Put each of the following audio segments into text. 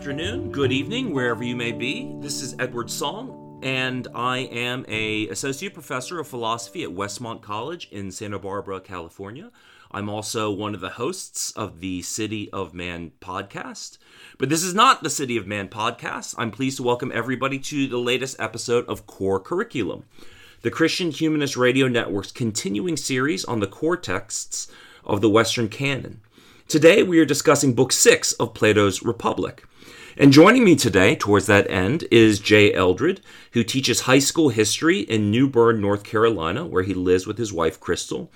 afternoon, good evening, wherever you may be. This is Edward Song, and I am a associate professor of philosophy at Westmont College in Santa Barbara, California. I'm also one of the hosts of the City of Man podcast. But this is not the City of Man podcast. I'm pleased to welcome everybody to the latest episode of Core Curriculum, the Christian Humanist Radio Network's continuing series on the core texts of the Western canon. Today we are discussing Book 6 of Plato's Republic. And joining me today, towards that end, is Jay Eldred, who teaches high school history in New Bern, North Carolina, where he lives with his wife, Crystal.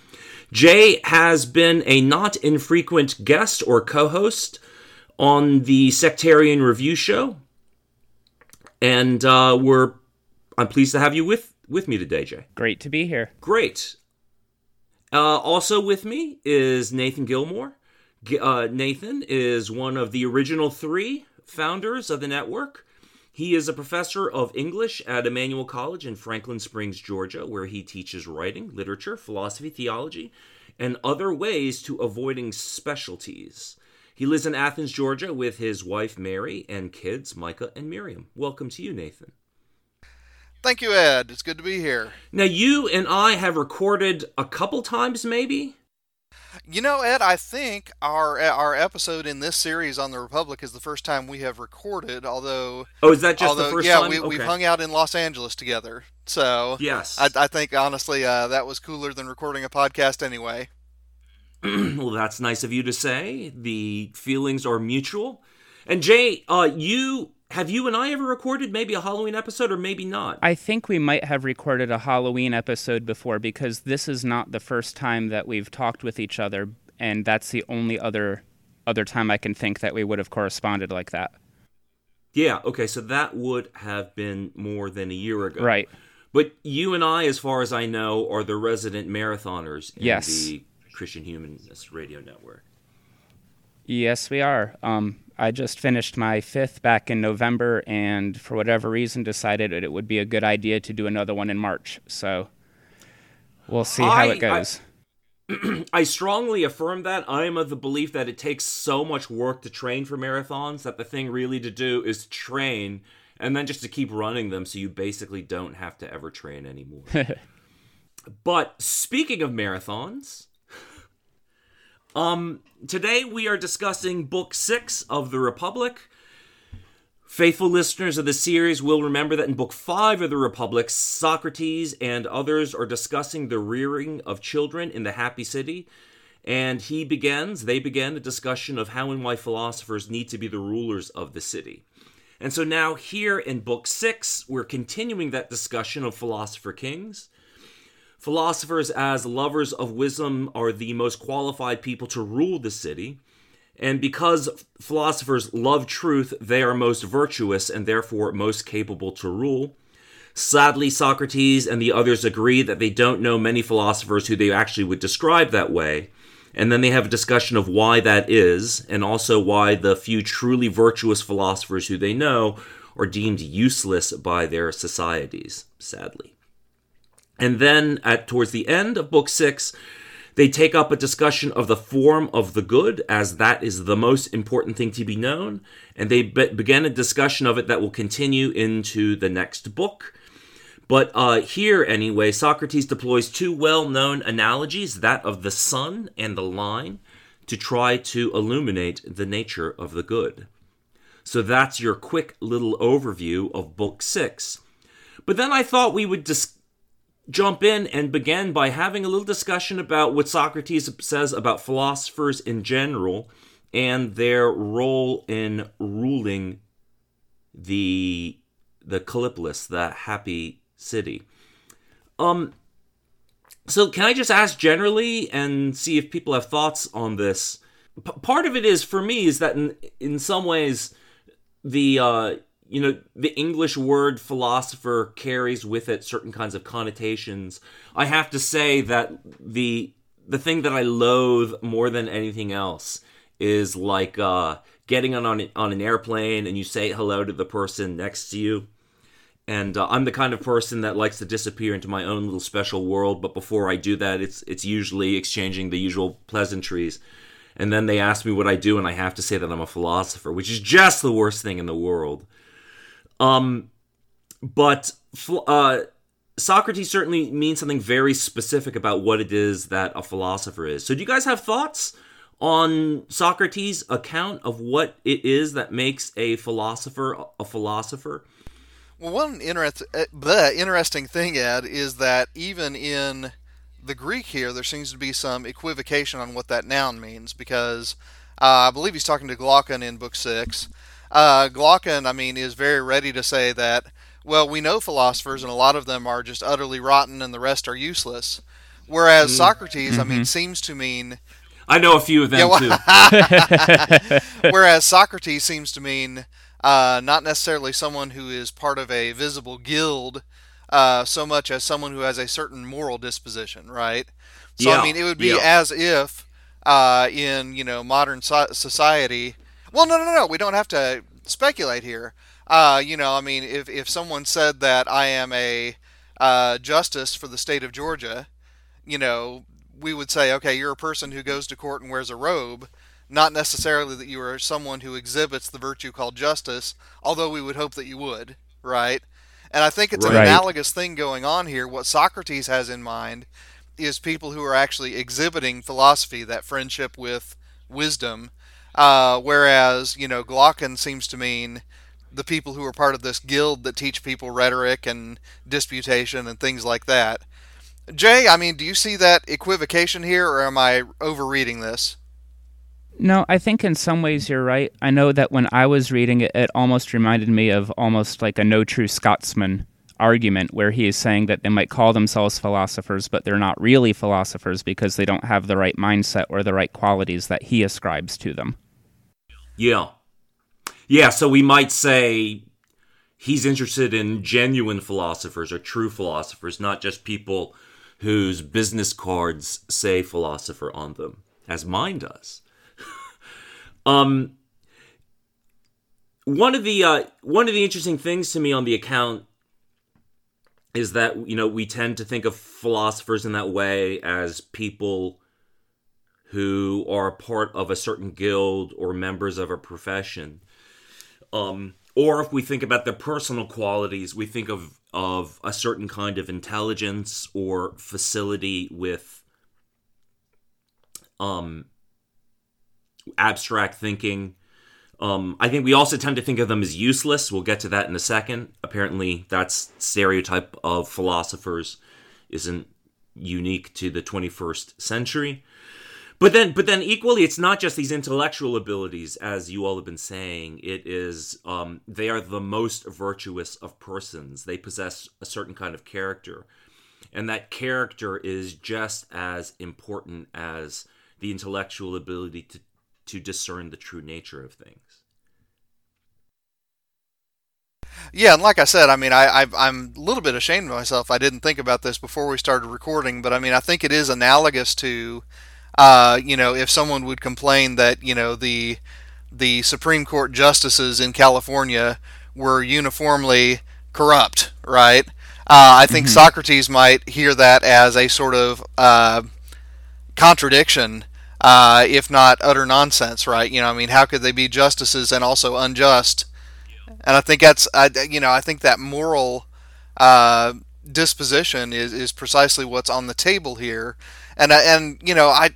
Jay has been a not infrequent guest or co host on the Sectarian Review Show. And uh, we're I'm pleased to have you with, with me today, Jay. Great to be here. Great. Uh, also with me is Nathan Gilmour. Uh, Nathan is one of the original three founders of the network. He is a professor of English at Emmanuel College in Franklin Springs, Georgia, where he teaches writing, literature, philosophy, theology, and other ways to avoiding specialties. He lives in Athens, Georgia, with his wife Mary and kids Micah and Miriam. Welcome to you, Nathan. Thank you, Ed. It's good to be here. Now, you and I have recorded a couple times, maybe. You know, Ed, I think our our episode in this series on the Republic is the first time we have recorded. Although, oh, is that just although, the first yeah, time? we okay. we've hung out in Los Angeles together. So yes, I, I think honestly uh, that was cooler than recording a podcast anyway. well, that's nice of you to say. The feelings are mutual. And Jay, uh, you have you and I ever recorded maybe a Halloween episode or maybe not? I think we might have recorded a Halloween episode before because this is not the first time that we've talked with each other, and that's the only other other time I can think that we would have corresponded like that. Yeah, okay, so that would have been more than a year ago. Right. But you and I, as far as I know, are the resident marathoners in yes. the Christian Humanist Radio Network. Yes, we are. Um, I just finished my fifth back in November, and for whatever reason, decided that it would be a good idea to do another one in March. So we'll see how I, it goes. I, I strongly affirm that. I am of the belief that it takes so much work to train for marathons that the thing really to do is train and then just to keep running them so you basically don't have to ever train anymore. but speaking of marathons, um, today we are discussing Book Six of the Republic. Faithful listeners of the series will remember that in Book Five of the Republic, Socrates and others are discussing the rearing of children in the Happy City, and he begins, they begin the discussion of how and why philosophers need to be the rulers of the city. And so now, here in Book Six, we're continuing that discussion of philosopher kings. Philosophers, as lovers of wisdom, are the most qualified people to rule the city. And because philosophers love truth, they are most virtuous and therefore most capable to rule. Sadly, Socrates and the others agree that they don't know many philosophers who they actually would describe that way. And then they have a discussion of why that is, and also why the few truly virtuous philosophers who they know are deemed useless by their societies, sadly. And then at towards the end of book 6, they take up a discussion of the form of the good as that is the most important thing to be known, and they be- begin a discussion of it that will continue into the next book. But uh, here, anyway, Socrates deploys two well known analogies that of the sun and the line to try to illuminate the nature of the good. So that's your quick little overview of Book Six. But then I thought we would dis- jump in and begin by having a little discussion about what Socrates says about philosophers in general and their role in ruling the the Kallipolis, the happy city. Um, So, can I just ask generally and see if people have thoughts on this? P- part of it is for me is that in in some ways the uh, you know the English word philosopher carries with it certain kinds of connotations. I have to say that the the thing that I loathe more than anything else is like uh, getting on on, on an airplane and you say hello to the person next to you. And uh, I'm the kind of person that likes to disappear into my own little special world. But before I do that, it's it's usually exchanging the usual pleasantries. And then they ask me what I do, and I have to say that I'm a philosopher, which is just the worst thing in the world. Um, but uh, Socrates certainly means something very specific about what it is that a philosopher is. So, do you guys have thoughts on Socrates' account of what it is that makes a philosopher a philosopher? Well, one interest, uh, the interesting thing, Ed, is that even in the Greek here, there seems to be some equivocation on what that noun means because uh, I believe he's talking to Glaucon in Book Six. Uh, Glaucon, I mean, is very ready to say that, well, we know philosophers, and a lot of them are just utterly rotten, and the rest are useless. Whereas mm. Socrates, mm-hmm. I mean, mm-hmm. seems to mean. I know a few of them yeah, well, too. whereas Socrates seems to mean uh, not necessarily someone who is part of a visible guild, uh, so much as someone who has a certain moral disposition, right? So yeah. I mean, it would be yeah. as if uh, in you know modern so- society. Well, no, no, no, we don't have to speculate here. Uh, you know, I mean, if if someone said that I am a uh, justice for the state of Georgia, you know, we would say, okay, you're a person who goes to court and wears a robe, not necessarily that you are someone who exhibits the virtue called justice, although we would hope that you would, right? And I think it's right. an analogous thing going on here. What Socrates has in mind is people who are actually exhibiting philosophy, that friendship with wisdom, uh, whereas you know Glaucon seems to mean the people who are part of this guild that teach people rhetoric and disputation and things like that. Jay, I mean, do you see that equivocation here, or am I overreading this? No, I think in some ways you're right. I know that when I was reading it, it almost reminded me of almost like a no true Scotsman argument where he is saying that they might call themselves philosophers, but they're not really philosophers because they don't have the right mindset or the right qualities that he ascribes to them. Yeah. Yeah, so we might say he's interested in genuine philosophers or true philosophers, not just people whose business cards say philosopher on them, as mine does. Um, one of the uh, one of the interesting things to me on the account is that you know we tend to think of philosophers in that way as people who are part of a certain guild or members of a profession. Um, or if we think about their personal qualities, we think of of a certain kind of intelligence or facility with um, abstract thinking. Um, I think we also tend to think of them as useless. We'll get to that in a second. Apparently, that's stereotype of philosophers isn't unique to the 21st century. But then, but then, equally, it's not just these intellectual abilities, as you all have been saying. It is um, they are the most virtuous of persons. They possess a certain kind of character, and that character is just as important as the intellectual ability to to discern the true nature of things. Yeah, and like I said, I mean, I, I am a little bit ashamed of myself. I didn't think about this before we started recording, but I mean, I think it is analogous to, uh, you know, if someone would complain that you know the the Supreme Court justices in California were uniformly corrupt, right? Uh, I think mm-hmm. Socrates might hear that as a sort of uh, contradiction uh, if not utter nonsense, right? You know, I mean, how could they be justices and also unjust? And I think that's, I, you know, I think that moral uh, disposition is, is precisely what's on the table here. And and you know, I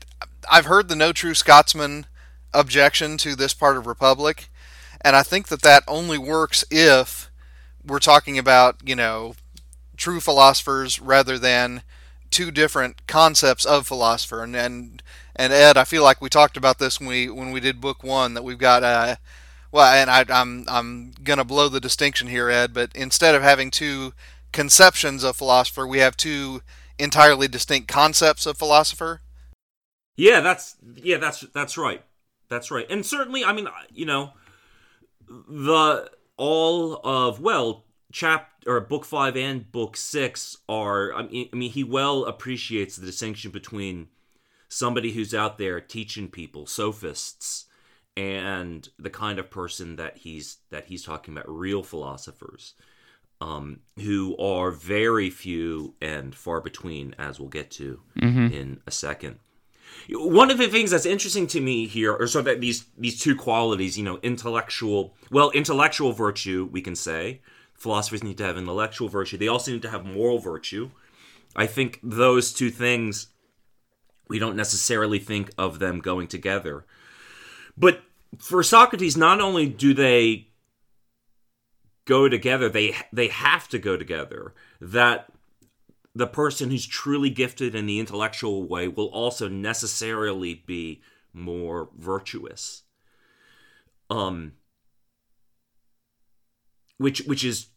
I've heard the no true Scotsman objection to this part of Republic, and I think that that only works if we're talking about you know true philosophers rather than two different concepts of philosopher. And, and and Ed, I feel like we talked about this when we when we did book one that we've got uh, well, and I, I'm I'm gonna blow the distinction here, Ed, but instead of having two conceptions of philosopher, we have two entirely distinct concepts of philosopher. Yeah, that's yeah, that's that's right. That's right. And certainly, I mean, you know, the all of well, chap or book 5 and book 6 are I mean, I mean he well appreciates the distinction between somebody who's out there teaching people, sophists, and the kind of person that he's that he's talking about, real philosophers, um, who are very few and far between, as we'll get to Mm-hmm. in a second. One of the things that's interesting to me here are sort of these these two qualities, you know, intellectual, well, intellectual virtue, we can say. Philosophers need to have intellectual virtue. They also need to have moral virtue. I think those two things we don't necessarily think of them going together. But for Socrates, not only do they go together, they they have to go together. That the person who's truly gifted in the intellectual way will also necessarily be more virtuous. Um which which is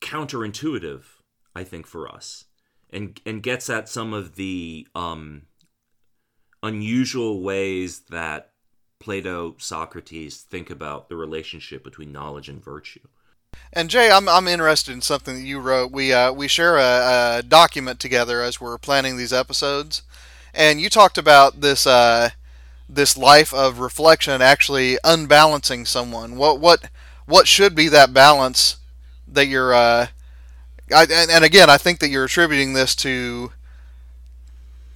counterintuitive, I think, for us. And and gets at some of the um unusual ways that Plato, Socrates think about the relationship between knowledge and virtue. And Jay, I'm I'm interested in something that you wrote. We uh, we share a, a document together as we're planning these episodes, and you talked about this uh, this life of reflection actually unbalancing someone. What what what should be that balance that you're? Uh, I, and, and again, I think that you're attributing this to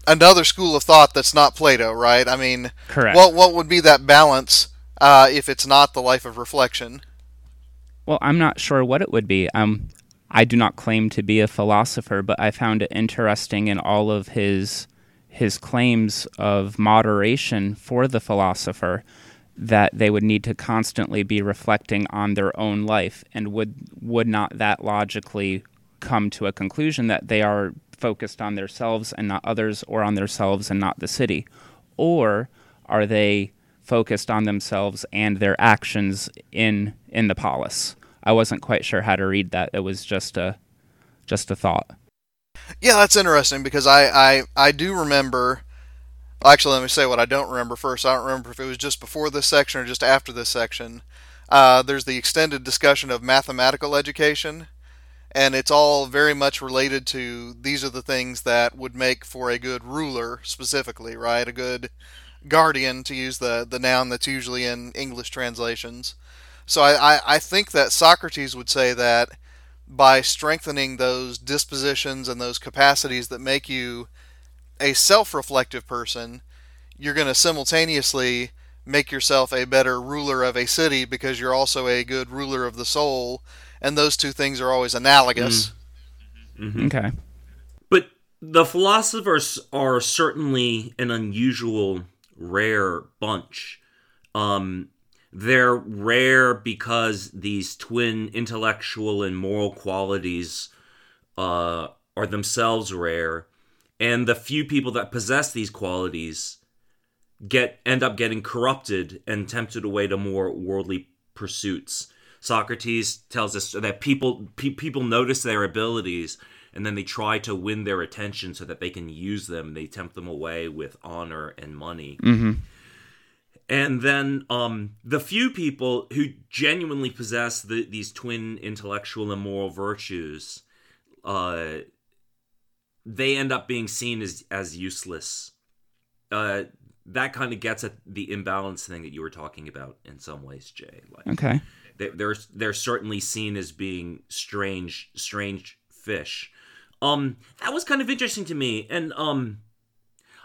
another school of thought that's not Plato, right? I mean, Correct. what what would be that balance uh, if it's not the life of reflection? Well, I'm not sure what it would be. Um, I do not claim to be a philosopher, but I found it interesting in all of his his claims of moderation for the philosopher that they would need to constantly be reflecting on their own life, and would would not that logically come to a conclusion that they are focused on themselves and not others, or on themselves and not the city, or are they focused on themselves and their actions in in the polis. I wasn't quite sure how to read that. It was just a just a thought. Yeah, that's interesting because I, I, I do remember. Actually, let me say what I don't remember first. I don't remember if it was just before this section or just after this section. Uh, there's the extended discussion of mathematical education, and it's all very much related to these are the things that would make for a good ruler, specifically, right? A good guardian, to use the, the noun that's usually in English translations. So I, I, I think that Socrates would say that by strengthening those dispositions and those capacities that make you a self reflective person, you're going to simultaneously make yourself a better ruler of a city because you're also a good ruler of the soul. And those two things are always analogous. Okay. But the philosophers are certainly an unusual, rare bunch. Um, they're rare because these twin intellectual and moral qualities uh, are themselves rare, and the few people that possess these qualities get end up getting corrupted and tempted away to more worldly pursuits. Socrates tells us that people pe- people notice their abilities and then they try to win their attention so that they can use them. They tempt them away with honor and money. Mm-hmm. And then um, the few people who genuinely possess the, these twin intellectual and moral virtues, uh, they end up being seen as as useless. Uh, that kind of gets at the imbalance thing that you were talking about in some ways, Jay. Like Okay. they, they're they're certainly seen as being strange strange fish. Um, that was kind of interesting to me, and um,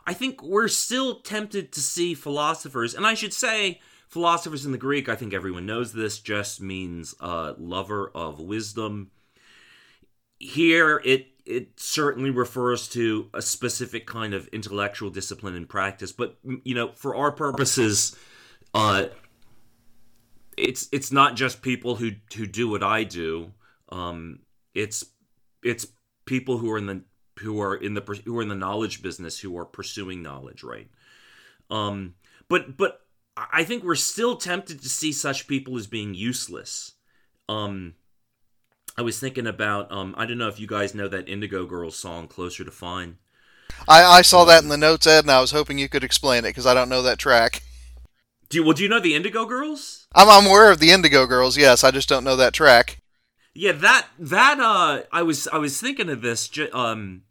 I think we're still tempted to see philosophers, and I should say philosophers in the Greek. I think everyone knows this. Just means lover of wisdom. Here, it it certainly refers to a specific kind of intellectual discipline and practice, but you know, for our purposes, uh, it's it's not just people who who do what I do. Um, it's it's people who are in the who are in the who are in the knowledge business who are pursuing knowledge, right? Um, but but I think we're still tempted to see such people as being useless. Um, I was thinking about um, I don't know if you guys know that Indigo Girls song "Closer to Fine." I, I saw that in the notes, Ed, and I was hoping you could explain it because I don't know that track. Do you, well, do you know the Indigo Girls? I'm, I'm aware of the Indigo Girls. Yes, I just don't know that track. Yeah, that that uh, I was I was thinking of this. Um,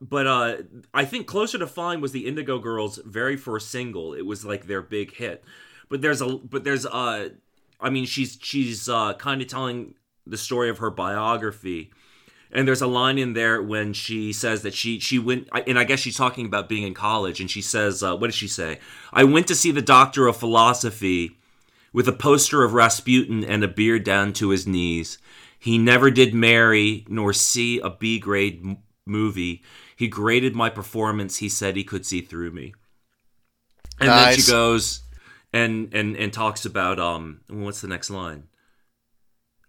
but uh, I think "Closer to Fine" was the Indigo Girls' very first single. It was like their big hit. But there's a but there's uh, I mean she's she's uh, kind of telling the story of her biography and there's a line in there when she says that she she went and i guess she's talking about being in college and she says uh, what does she say i went to see the doctor of philosophy with a poster of rasputin and a beard down to his knees he never did marry nor see a b grade movie he graded my performance he said he could see through me and nice. then she goes and and and talks about um what's the next line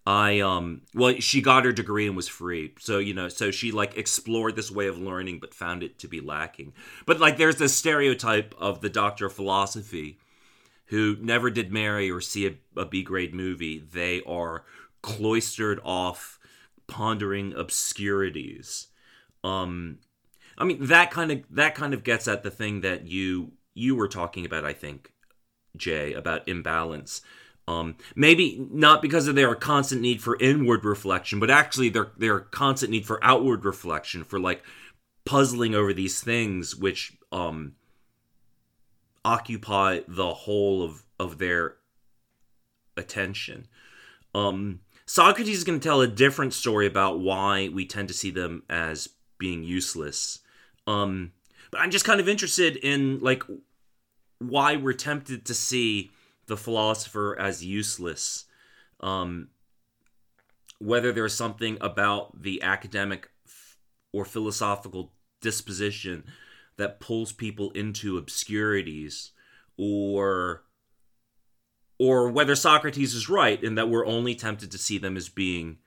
I um well she got her degree and was free. So you know, so she like explored this way of learning but found it to be lacking. But like there's this stereotype of the doctor of philosophy who never did marry or see a, a B grade movie. They are cloistered off pondering obscurities. Um I mean that kind of that kind of gets at the thing that you you were talking about I think Jay about imbalance um, maybe not because of their constant need for inward reflection, but actually their their constant need for outward reflection, for like puzzling over these things which um, occupy the whole of of their attention. Um, Socrates is going to tell a different story about why we tend to see them as being useless. Um, but I'm just kind of interested in like why we're tempted to see the philosopher as useless. Um, whether there's something about the academic or philosophical disposition that pulls people into obscurities or or whether Socrates is right in that we're only tempted to see them as being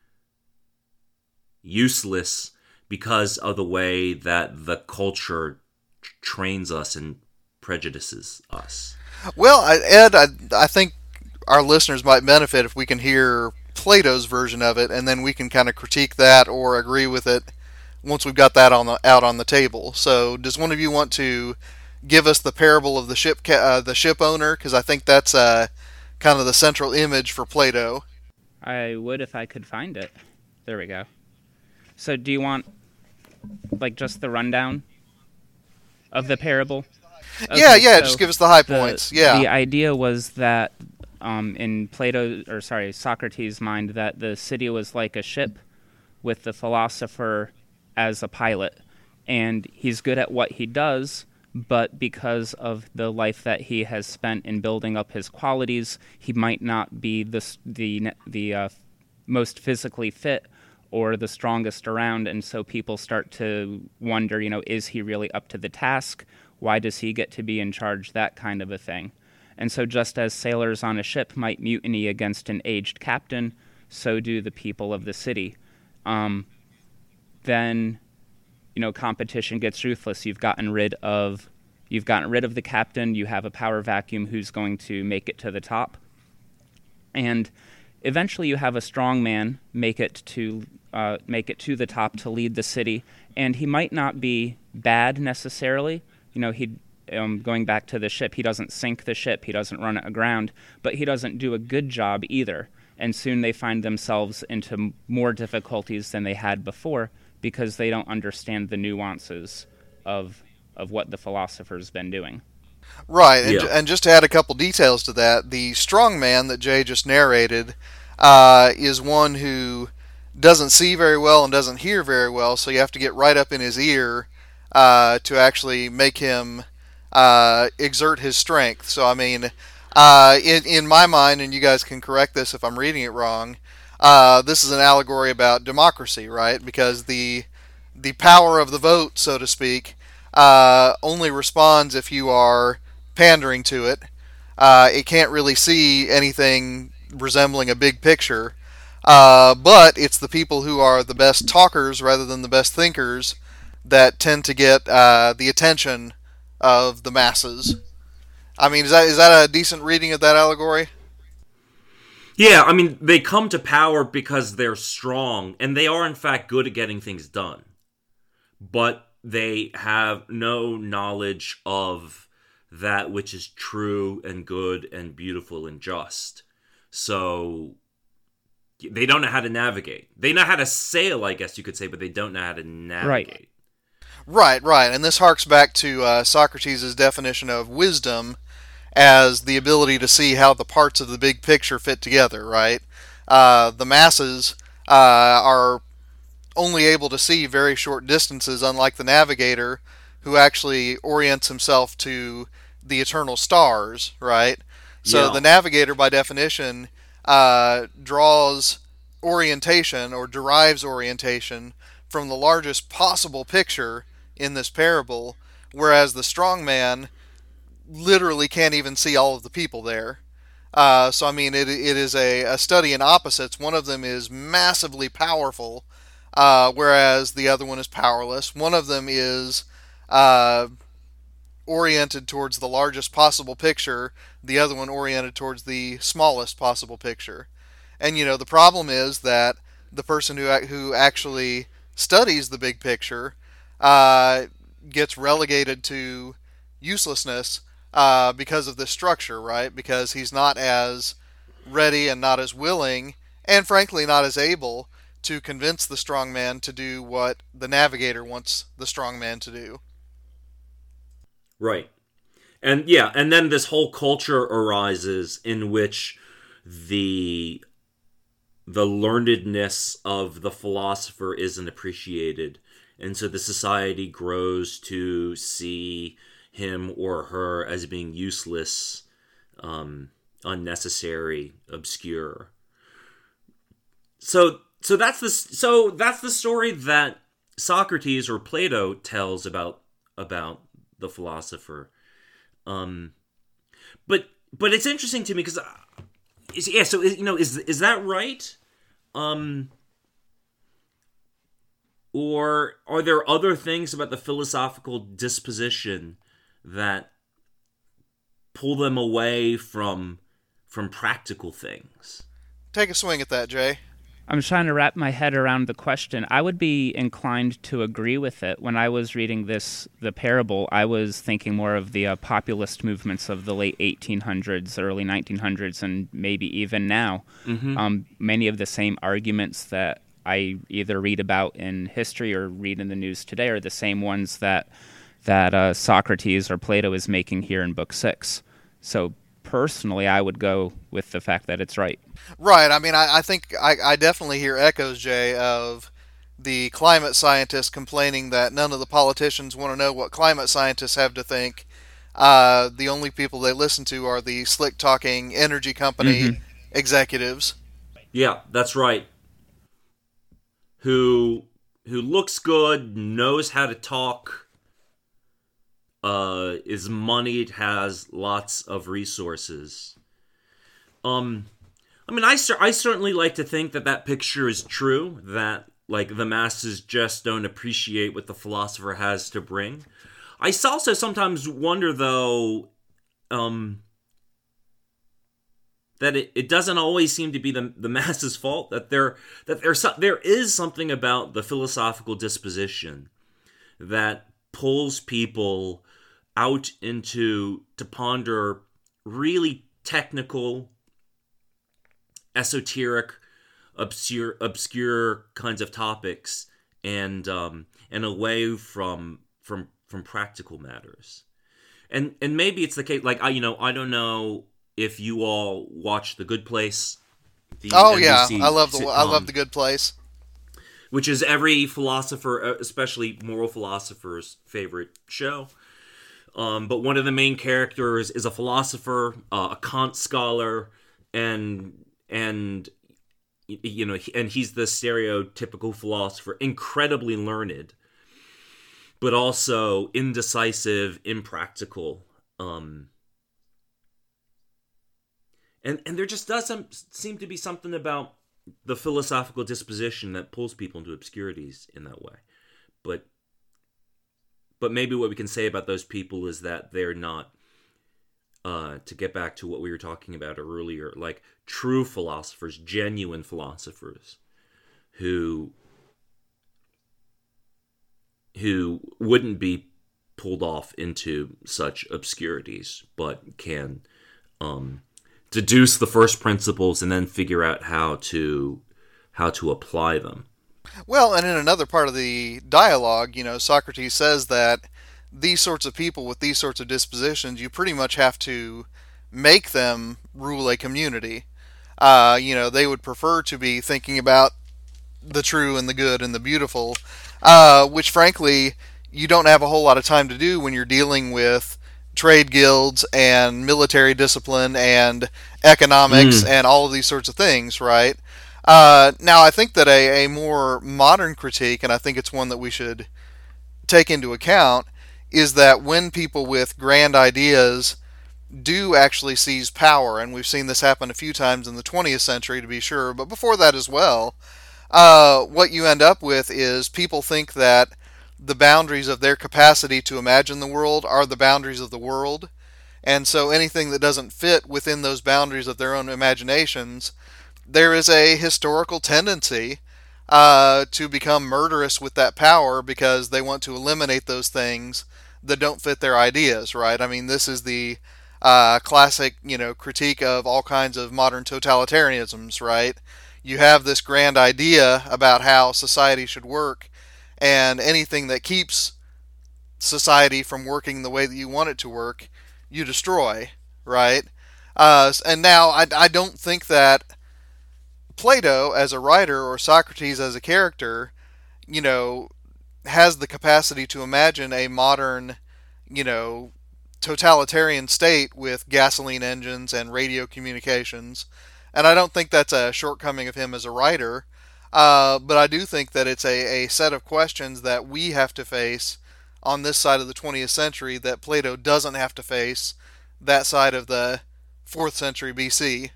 useless because of the way that the culture trains us and prejudices us. Well, Ed, I, I think our listeners might benefit if we can hear Plato's version of it, and then we can kind of critique that or agree with it once we've got that on the out on the table. So, does one of you want to give us the parable of the ship uh, the ship owner? Because I think that's uh, kind of the central image for Plato. I would if I could find it. There we go. So, do you want like just the rundown of the parable? Okay, yeah, yeah. So just give us the high the, points. Yeah. The idea was that um, in Plato, or sorry, Socrates' mind, that the city was like a ship with the philosopher as a pilot, and he's good at what he does. But because of the life that he has spent in building up his qualities, he might not be the the the uh, most physically fit or the strongest around, and so people start to wonder, you know, is he really up to the task? Why does he get to be in charge? That kind of a thing. And so, just as sailors on a ship might mutiny against an aged captain, so do the people of the city. Um, then, you know, competition gets ruthless. You've gotten rid of, you've gotten rid of the captain. You have a power vacuum who's going to make it to the top, and eventually you have a strong man make it to uh, make it to the top to lead the city. And he might not be bad necessarily, you know, he um, going back to the ship, he doesn't sink the ship, he doesn't run it aground, but he doesn't do a good job either. And soon they find themselves into more difficulties than they had before because they don't understand the nuances of of what the philosopher's been doing. Right, and, yeah. and just to add a couple details to that, the strong man that Jay just narrated uh, is one who doesn't see very well and doesn't hear very well, so you have to get right up in his ear uh, to actually make him uh, exert his strength. So I mean, uh, in in my mind, and you guys can correct this if I'm reading it wrong. Uh, this is an allegory about democracy, right? Because the the power of the vote, so to speak, uh, only responds if you are pandering to it. Uh, it can't really see anything resembling a big picture. Uh, but it's the people who are the best talkers rather than the best thinkers that tend to get uh, the attention of the masses. I mean, is that is that a decent reading of that allegory? Yeah, I mean, they come to power because they're strong, and they are, in fact, good at getting things done. But they have no knowledge of that which is true and good and beautiful and just. So they don't know how to navigate. They know how to sail, I guess you could say, but they don't know how to navigate. Right, right. right. And this harks back to uh, Socrates' definition of wisdom as the ability to see how the parts of the big picture fit together, right? Uh, the masses uh, are only able to see very short distances, unlike the navigator, who actually orients himself to the eternal stars, right? So Yeah. the navigator, by definition, uh, draws orientation or derives orientation from the largest possible picture in this parable, whereas the strong man literally can't even see all of the people there. Uh, so I mean, it, it is a, a study in opposites. One of them is massively powerful, uh, whereas the other one is powerless. One of them is uh, oriented towards the largest possible picture. The other one oriented towards the smallest possible picture. And you know, the problem is that the person who who actually studies the big picture uh, gets relegated to uselessness uh, because of this structure, right? Because he's not as ready and not as willing, and frankly, not as able to convince the strong man to do what the navigator wants the strong man to do. Right. And yeah, and then this whole culture arises in which the the learnedness of the philosopher isn't appreciated. And so the society grows to see him or her as being useless, um, unnecessary, obscure. So so that's the so that's the story that Socrates or Plato tells about about the philosopher. Um, but but it's interesting to me because yeah. So you know, is is that right? Um, or are there other things about the philosophical disposition that pull them away from from practical things? Take a swing at that, Jay. I'm trying to wrap my head around the question. I would be inclined to agree with it. When I was reading this, the parable, I was thinking more of the uh, populist movements of the late 1800s, early 1900s, and maybe even now. Um, many of the same arguments that I either read about in history or read in the news today are the same ones that that uh, Socrates or Plato is making here in Book Six. So personally, I would go with the fact that it's right. Right. I mean, I, I think I, I definitely hear echoes, Jay, of the climate scientists complaining that none of the politicians want to know what climate scientists have to think. Uh, the only people they listen to are the slick talking energy company executives. Yeah, that's right. Who who looks good, knows how to talk, uh, is moneyed, has lots of resources. Um, I mean, I I certainly like to think that that picture is true. That like the masses just don't appreciate what the philosopher has to bring. I also sometimes wonder though, um, that it, it doesn't always seem to be the the masses' fault that there that there's so- there is something about the philosophical disposition that pulls people out into to ponder really technical esoteric obscure obscure kinds of topics and um and away from from from practical matters. And and maybe it's the case like i you know i don't know if you all watch the good place the Oh yeah, I love the I love the Good Place. which is every philosopher especially moral philosophers favorite show um, but one of the main characters is a philosopher uh, a kant scholar and and you know and he's the stereotypical philosopher incredibly learned but also indecisive impractical um and and there just doesn't seem to be something about the philosophical disposition that pulls people into obscurities in that way. But but maybe what we can say about those people is that they're not uh, to get back to what we were talking about earlier, like true philosophers, genuine philosophers, who who wouldn't be pulled off into such obscurities, but can um, deduce the first principles and then figure out how to how to apply them. Well, and in another part of the dialogue, you know, Socrates says that these sorts of people with these sorts of dispositions, you pretty much have to make them rule a community. Uh, you know, they would prefer to be thinking about the true and the good and the beautiful, uh, which frankly you don't have a whole lot of time to do when you're dealing with trade guilds and military discipline and economics mm. and all of these sorts of things, right? Uh, now, I think that a, a more modern critique, and I think it's one that we should take into account, is that when people with grand ideas do actually seize power, and we've seen this happen a few times in the 20th century to be sure, but before that as well, uh, what you end up with is people think that the boundaries of their capacity to imagine the world are the boundaries of the world. And so anything that doesn't fit within those boundaries of their own imaginations, there is a historical tendency uh, to become murderous with that power because they want to eliminate those things that don't fit their ideas, right? I mean, this is the uh, classic, you know, critique of all kinds of modern totalitarianisms, right? You have this grand idea about how society should work, and anything that keeps society from working the way that you want it to work, you destroy, right? Uh, and now I, I don't think that Plato as a writer or Socrates as a character, you know, has the capacity to imagine a modern, you know, totalitarian state with gasoline engines and radio communications. And I don't think that's a shortcoming of him as a writer. Uh, but I do think that it's a, a set of questions that we have to face on this side of the 20th century that Plato doesn't have to face that side of the 4th century BC.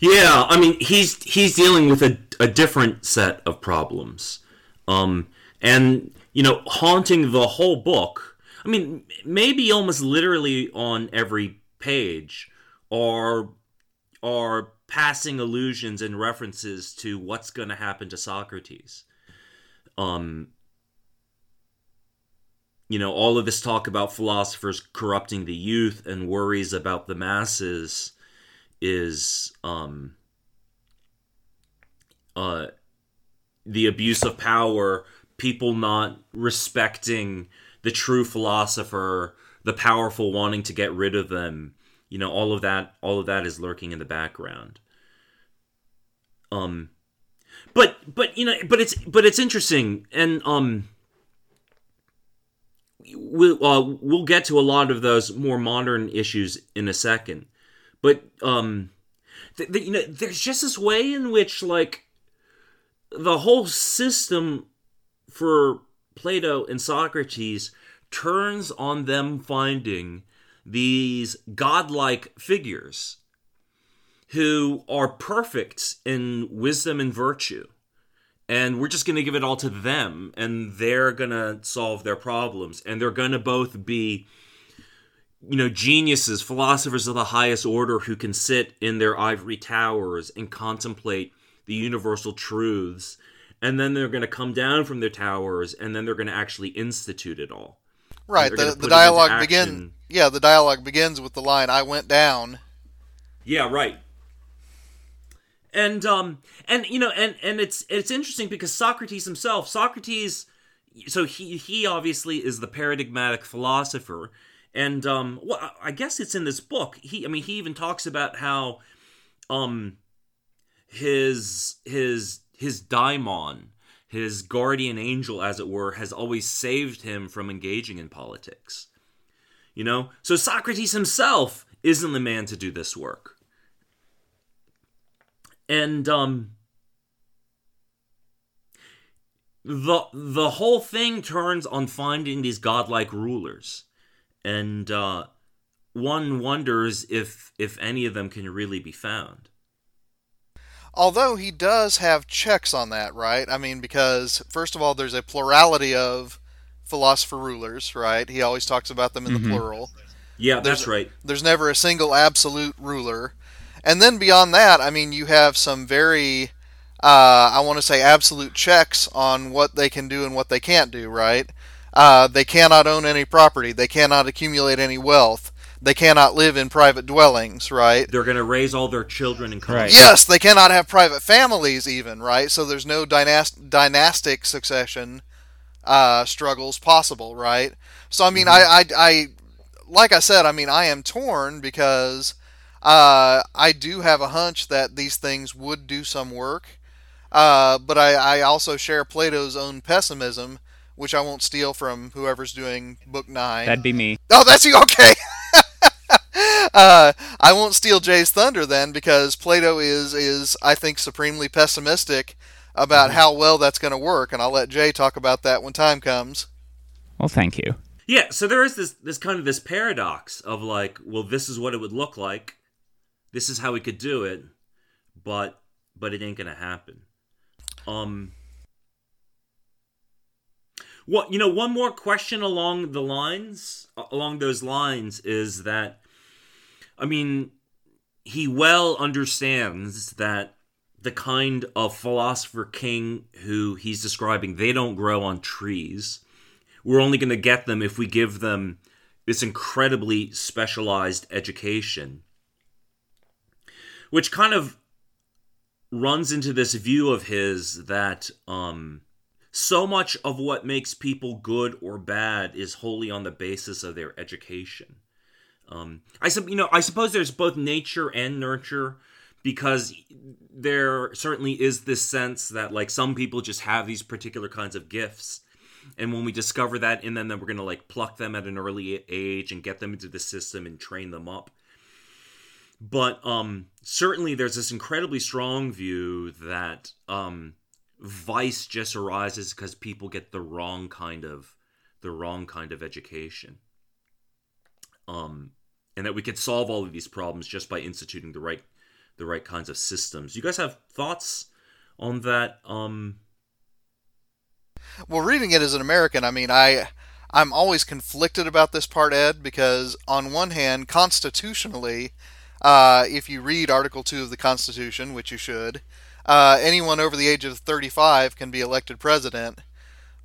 Yeah, I mean he's he's dealing with a, a different set of problems. Um, and you know, haunting the whole book. I mean, maybe almost literally on every page are are passing allusions and references to what's going to happen to Socrates. Um, you know, all of this talk about philosophers corrupting the youth and worries about the masses is um, uh, the abuse of power, people not respecting the true philosopher, the powerful wanting to get rid of them you know all of that all of that is lurking in the background. Um but but you know but it's but it's interesting and um we'll uh, we'll get to a lot of those more modern issues in a second but um th- th- you know there's just this way in which like the whole system for Plato and Socrates turns on them finding these godlike figures who are perfect in wisdom and virtue. And we're just going to give it all to them, and they're going to solve their problems. And they're going to both be, you know, geniuses, philosophers of the highest order who can sit in their ivory towers and contemplate the universal truths. And then they're going to come down from their towers, and then they're going to actually institute it all. Right. The, the dialogue begins. Yeah, the dialogue begins with the line, "I went down." Yeah. Right. And um and you know and and it's it's interesting because Socrates himself, Socrates, so he he obviously is the paradigmatic philosopher, and um well I guess it's in this book. He I mean he even talks about how um his his his daimon his guardian angel, as it were, has always saved him from engaging in politics. You know? So Socrates himself isn't the man to do this work. And um the the whole thing turns on finding these godlike rulers. And uh one wonders if if any of them can really be found. Although he does have checks on that, right? I mean, because first of all, there's a plurality of philosopher rulers, right? He always talks about them in mm-hmm. the plural. Yeah, There's- that's right. There's never a single absolute ruler. And then beyond that, I mean, you have some very, uh, I want to say, absolute checks on what they can do and what they can't do, right? Uh, they cannot own any property. They cannot accumulate any wealth. They cannot live in private dwellings, right? They're going to raise all their children in college. Right. Yes, they cannot have private families, even, right? So there's no dynast- dynastic succession uh, struggles possible, right? So, I mean, I, I, I, like I said, I mean, I am torn because uh, I do have a hunch that these things would do some work, uh, but I, I also share Plato's own pessimism, which I won't steal from whoever's doing book nine. That'd be me. Oh, that's you. Okay. uh, I won't steal Jay's thunder then, because Plato is is I think supremely pessimistic about how well that's going to work, and I'll let Jay talk about that when time comes. Well, thank you. Yeah, so there is this this kind of this paradox of like, well, this is what it would look like. This is how we could do it, but but it ain't gonna happen. Um what you know, one more question along the lines along those lines is that I mean he well understands that the kind of philosopher king who he's describing, they don't grow on trees. We're only going to get them if we give them this incredibly specialized education which kind of runs into this view of his that um so much of what makes people good or bad is wholly on the basis of their education. Um i sup- you know i suppose there's both nature and nurture because there certainly is this sense that like some people just have these particular kinds of gifts. And when we discover that in them then we're going to like pluck them at an early age and get them into the system and train them up. But um certainly there's this incredibly strong view that um vice just arises because people get the wrong kind of the wrong kind of education. Um and that we could solve all of these problems just by instituting the right the right kinds of systems. You guys have thoughts on that? Um Well, reading it as an American, I mean, I I'm always conflicted about this part, Ed, because on one hand, constitutionally, uh, if you read Article Two of the Constitution, which you should, uh, anyone over the age of 35 can be elected president.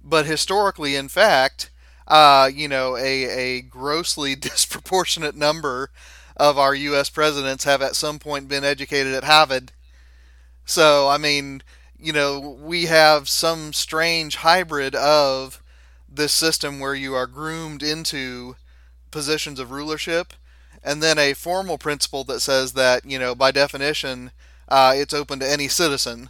But historically, in fact, uh, you know, a, a grossly disproportionate number of our U.S. presidents have at some point been educated at Harvard. So, I mean, you know, we have some strange hybrid of this system where you are groomed into positions of rulership, and then a formal principle that says that, you know, by definition, uh, it's open to any citizen.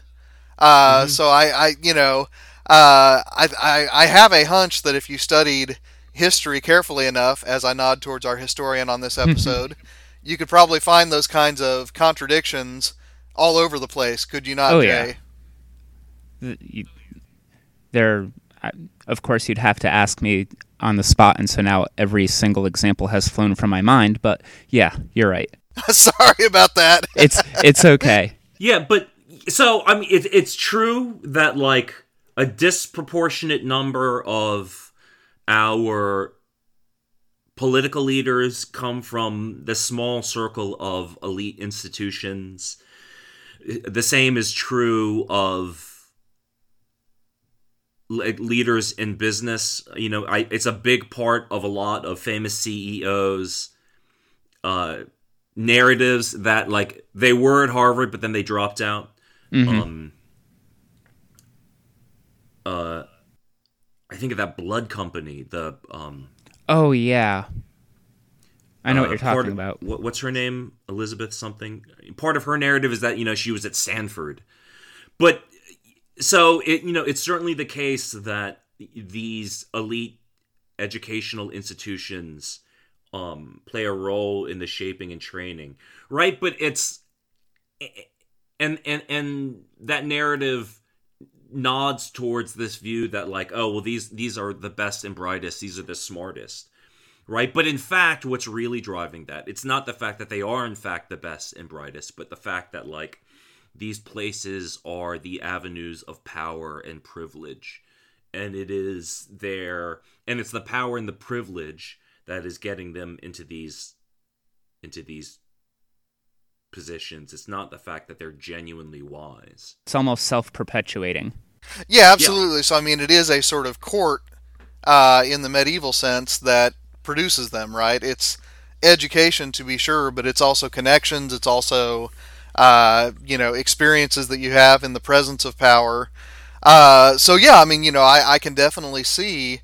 Uh, So I, I, you know, uh, I, I, I have a hunch that if you studied history carefully enough, as I nod towards our historian on this episode, you could probably find those kinds of contradictions all over the place. Could you not, Oh, Jay? yeah. You- There, of course, you'd have to ask me on the spot, and so now every single example has flown from my mind. But yeah, you're right. Sorry about that. It's it's okay. Yeah, but so I mean, it, it's true that like a disproportionate number of our political leaders come from the small circle of elite institutions. The same is true of like leaders in business. You know, I, it's a big part of a lot of famous CEOs. Uh, narratives that like they were at Harvard but then they dropped out. Um uh I think of that blood company, the um Oh yeah, I know uh, what you're talking of- about. What, what's her name? Elizabeth something. Part of her narrative is that, you know, she was at Stanford. But so it you know, it's certainly the case that these elite educational institutions um play a role in the shaping and training right? But it's and and and that narrative nods towards this view that like oh well these these are the best and brightest. These are the smartest right? But in fact what's really driving that it's not the fact that they are in fact the best and brightest but the fact that like these places are the avenues of power and privilege. And it is there and it's the power and the privilege that is getting them into these into these positions. It's not the fact that they're genuinely wise. It's almost self-perpetuating. Yeah, absolutely. Yeah. So I mean, it is a sort of court uh, in the medieval sense that produces them, right? It's education to be sure, but it's also connections. It's also uh, you know experiences that you have in the presence of power. Uh, so yeah, I mean, you know, I, I can definitely see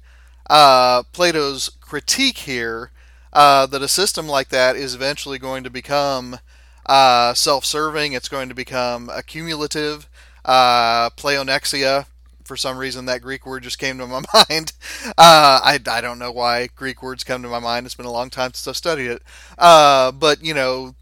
uh, Plato's critique here uh, that a system like that is eventually going to become uh, self-serving. It's going to become accumulative. Uh, pleonexia, for some reason, that Greek word just came to my mind. Uh, I, I don't know why Greek words come to my mind. It's been a long time since I've studied it. Uh, but, you know,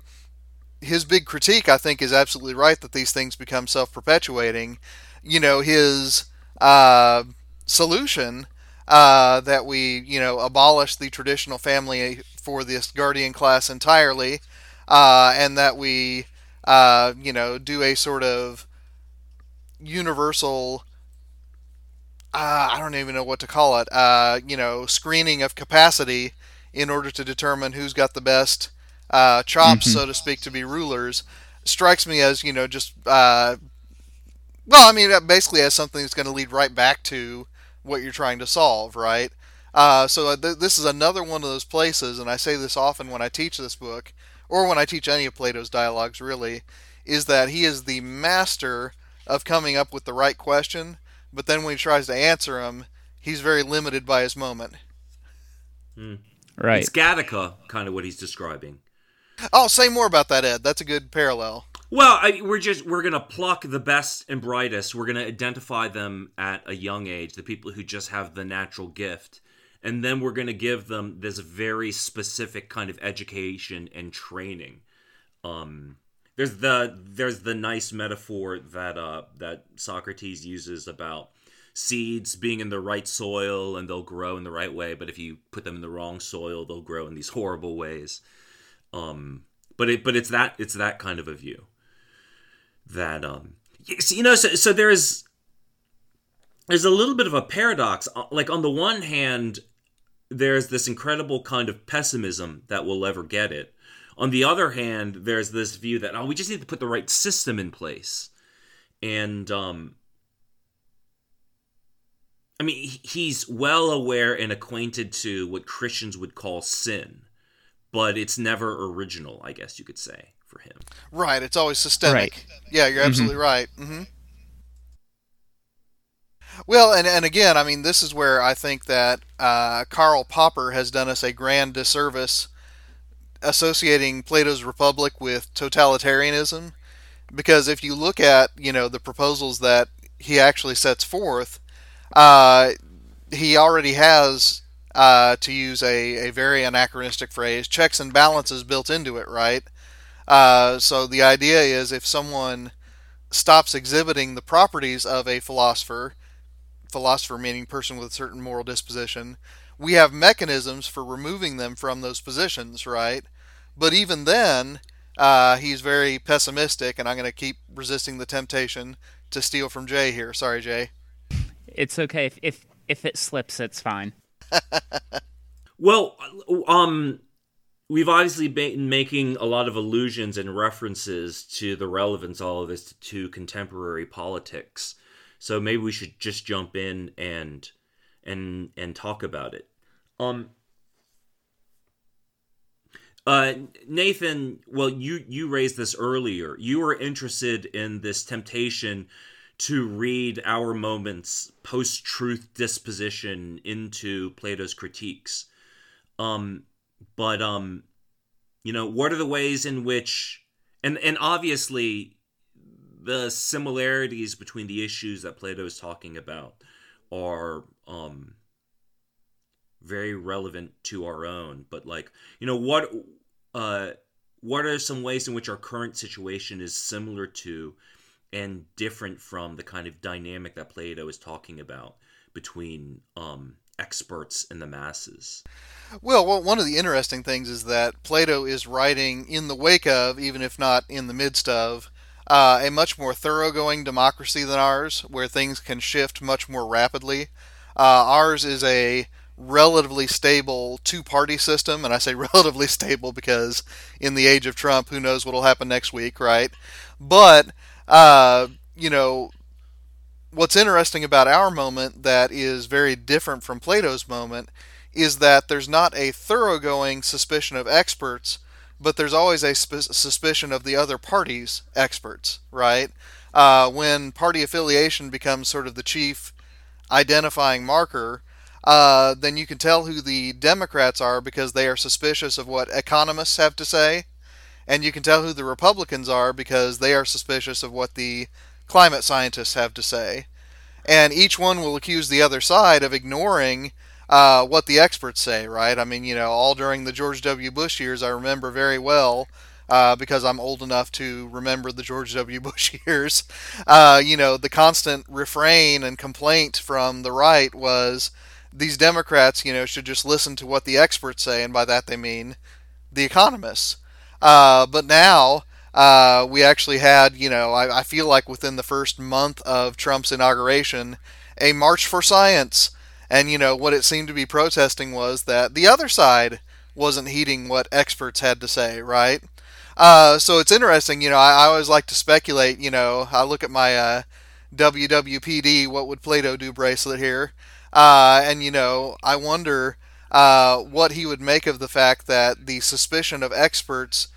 his big critique, I think, is absolutely right that these things become self perpetuating. You know, his uh, solution uh, that we, you know, abolish the traditional family for this guardian class entirely, uh, and that we, uh, you know, do a sort of universal. Uh, I don't even know what to call it. Uh, you know, screening of capacity in order to determine who's got the best uh, chops, mm-hmm. so to speak, to be rulers, strikes me as you know just uh, well, I mean, basically as something that's going to lead right back to what you're trying to solve, right? Uh, so th- this is another one of those places, and I say this often when I teach this book, or when I teach any of Plato's dialogues, really, is that he is the master of coming up with the right question, but then when he tries to answer them, he's very limited by his moment. Hmm. Right. It's Gattaca, kind of what he's describing. Oh, say more about that, Ed. That's a good parallel. Well, I, we're just we're gonna pluck the best and brightest. We're gonna identify them at a young age, the people who just have the natural gift, and then we're gonna give them this very specific kind of education and training. Um, there's the there's the nice metaphor that uh, that Socrates uses about seeds being in the right soil and they'll grow in the right way, but if you put them in the wrong soil, they'll grow in these horrible ways. Um, but it but it's that it's that kind of a view that um you know so so there's there's a little bit of a paradox. Uh, like on the one hand there's this incredible kind of pessimism that we'll ever get it. On the other hand there's this view that oh we just need to put the right system in place. And um I mean, he's well aware and acquainted to what Christians would call sin but it's never original, I guess you could say for him. Right, it's always systemic. Right. Yeah, you're mm-hmm. absolutely mm-hmm. right. Mm-hmm. Well, and, and again, I mean, this is where I think that uh, Karl Popper has done us a grand disservice associating Plato's Republic with totalitarianism. Because if you look at, you know, the proposals that he actually sets forth, uh, he already has uh, to use a, a very anachronistic phrase, checks and balances built into it, right? Uh, so the idea is if someone stops exhibiting the properties of a philosopher, philosopher meaning person with a certain moral disposition, we have mechanisms for removing them from those positions, right? But even then, uh, he's very pessimistic, and I'm going to keep resisting the temptation to steal from Jay here. Sorry, Jay. It's okay if if, if it slips, it's fine. well, um, we've obviously been making a lot of allusions and references to the relevance all of this to contemporary politics. So maybe we should just jump in and and and talk about it. Um uh, Nathan, well, you you raised this earlier. You were interested in this temptation to read our moments post truth disposition into Plato's critiques. Um, but um, you know, what are the ways in which, and and obviously, the similarities between the issues that Plato is talking about are um very relevant to our own. But like, you know, what uh, what are some ways in which our current situation is similar to and different from the kind of dynamic that Plato is talking about between um, experts and the masses. Well, well, one of the interesting things is that Plato is writing in the wake of, even if not in the midst of, uh, a much more thoroughgoing democracy than ours, where things can shift much more rapidly. Uh, ours is a relatively stable two party system. And I say relatively stable because in the age of Trump, who knows what will happen next week, right? But, uh, you know, what's interesting about our moment that is very different from Plato's moment is that there's not a thoroughgoing suspicion of experts, but there's always a sp- suspicion of the other party's experts, right? Uh, when party affiliation becomes sort of the chief identifying marker, uh, then you can tell who the Democrats are because they are suspicious of what economists have to say, and you can tell who the Republicans are because they are suspicious of what the climate scientists have to say. And each one will accuse the other side of ignoring uh, what the experts say, right? I mean, you know, all during the George W. Bush years, I remember very well. Uh, because I'm old enough to remember the George W. Bush years. Uh, you know, the constant refrain and complaint from the right was these Democrats, you know, should just listen to what the experts say, and by that they mean the economists. Uh, but now uh, we actually had, you know, I, I, feel like within the first month of Trump's inauguration, a march for science. And, you know, what it seemed to be protesting was that the other side wasn't heeding what experts had to say, right? Uh, so it's interesting, you know, I, I, always like to speculate, you know, I look at my uh, WWPD, what would Plato do bracelet here, uh, and, you know, I wonder uh, what he would make of the fact that the suspicion of experts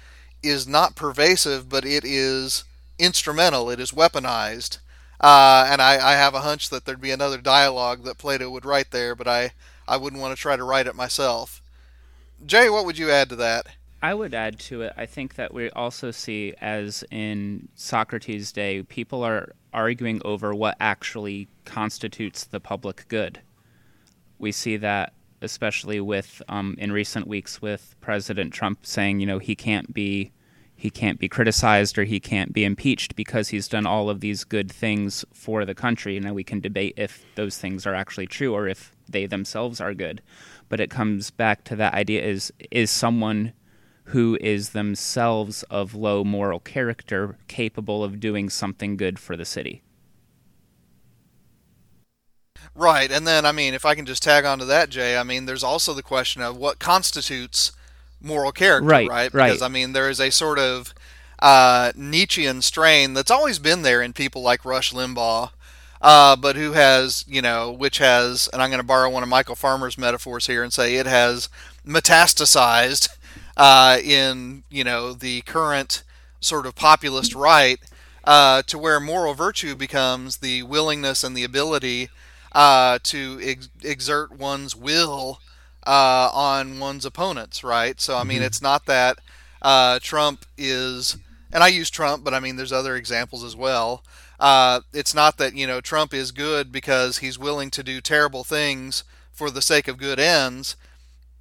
is not pervasive, but it is instrumental, it is weaponized. Uh, and I, I, have a hunch that there'd be another dialogue that Plato would write there, but I, I wouldn't want to try to write it myself. Jay, what would you add to that? I would add to it. I think that we also see, as in Socrates' day, people are arguing over what actually constitutes the public good. We see that especially with um, in recent weeks with President Trump saying, you know, he can't be he can't be criticized or he can't be impeached because he's done all of these good things for the country. Now we can debate if those things are actually true or if they themselves are good. But it comes back to that idea is is someone who is themselves of low moral character capable of doing something good for the city. Right, and then I mean, if I can just tag on to that, Jay, I mean, there's also the question of what constitutes moral character, right? Right, right. because I mean, there is a sort of uh, Nietzschean strain that's always been there in people like Rush Limbaugh, uh, but who has, you know, which has, and I'm going to borrow one of Michael Farmer's metaphors here and say it has metastasized uh, in, you know, the current sort of populist right uh, to where moral virtue becomes the willingness and the ability uh, to ex- exert one's will uh, on one's opponents, right? So, I mean, mm-hmm. it's not that uh, Trump is, and I use Trump, but I mean, there's other examples as well. Uh, it's not that, you know, Trump is good because he's willing to do terrible things for the sake of good ends.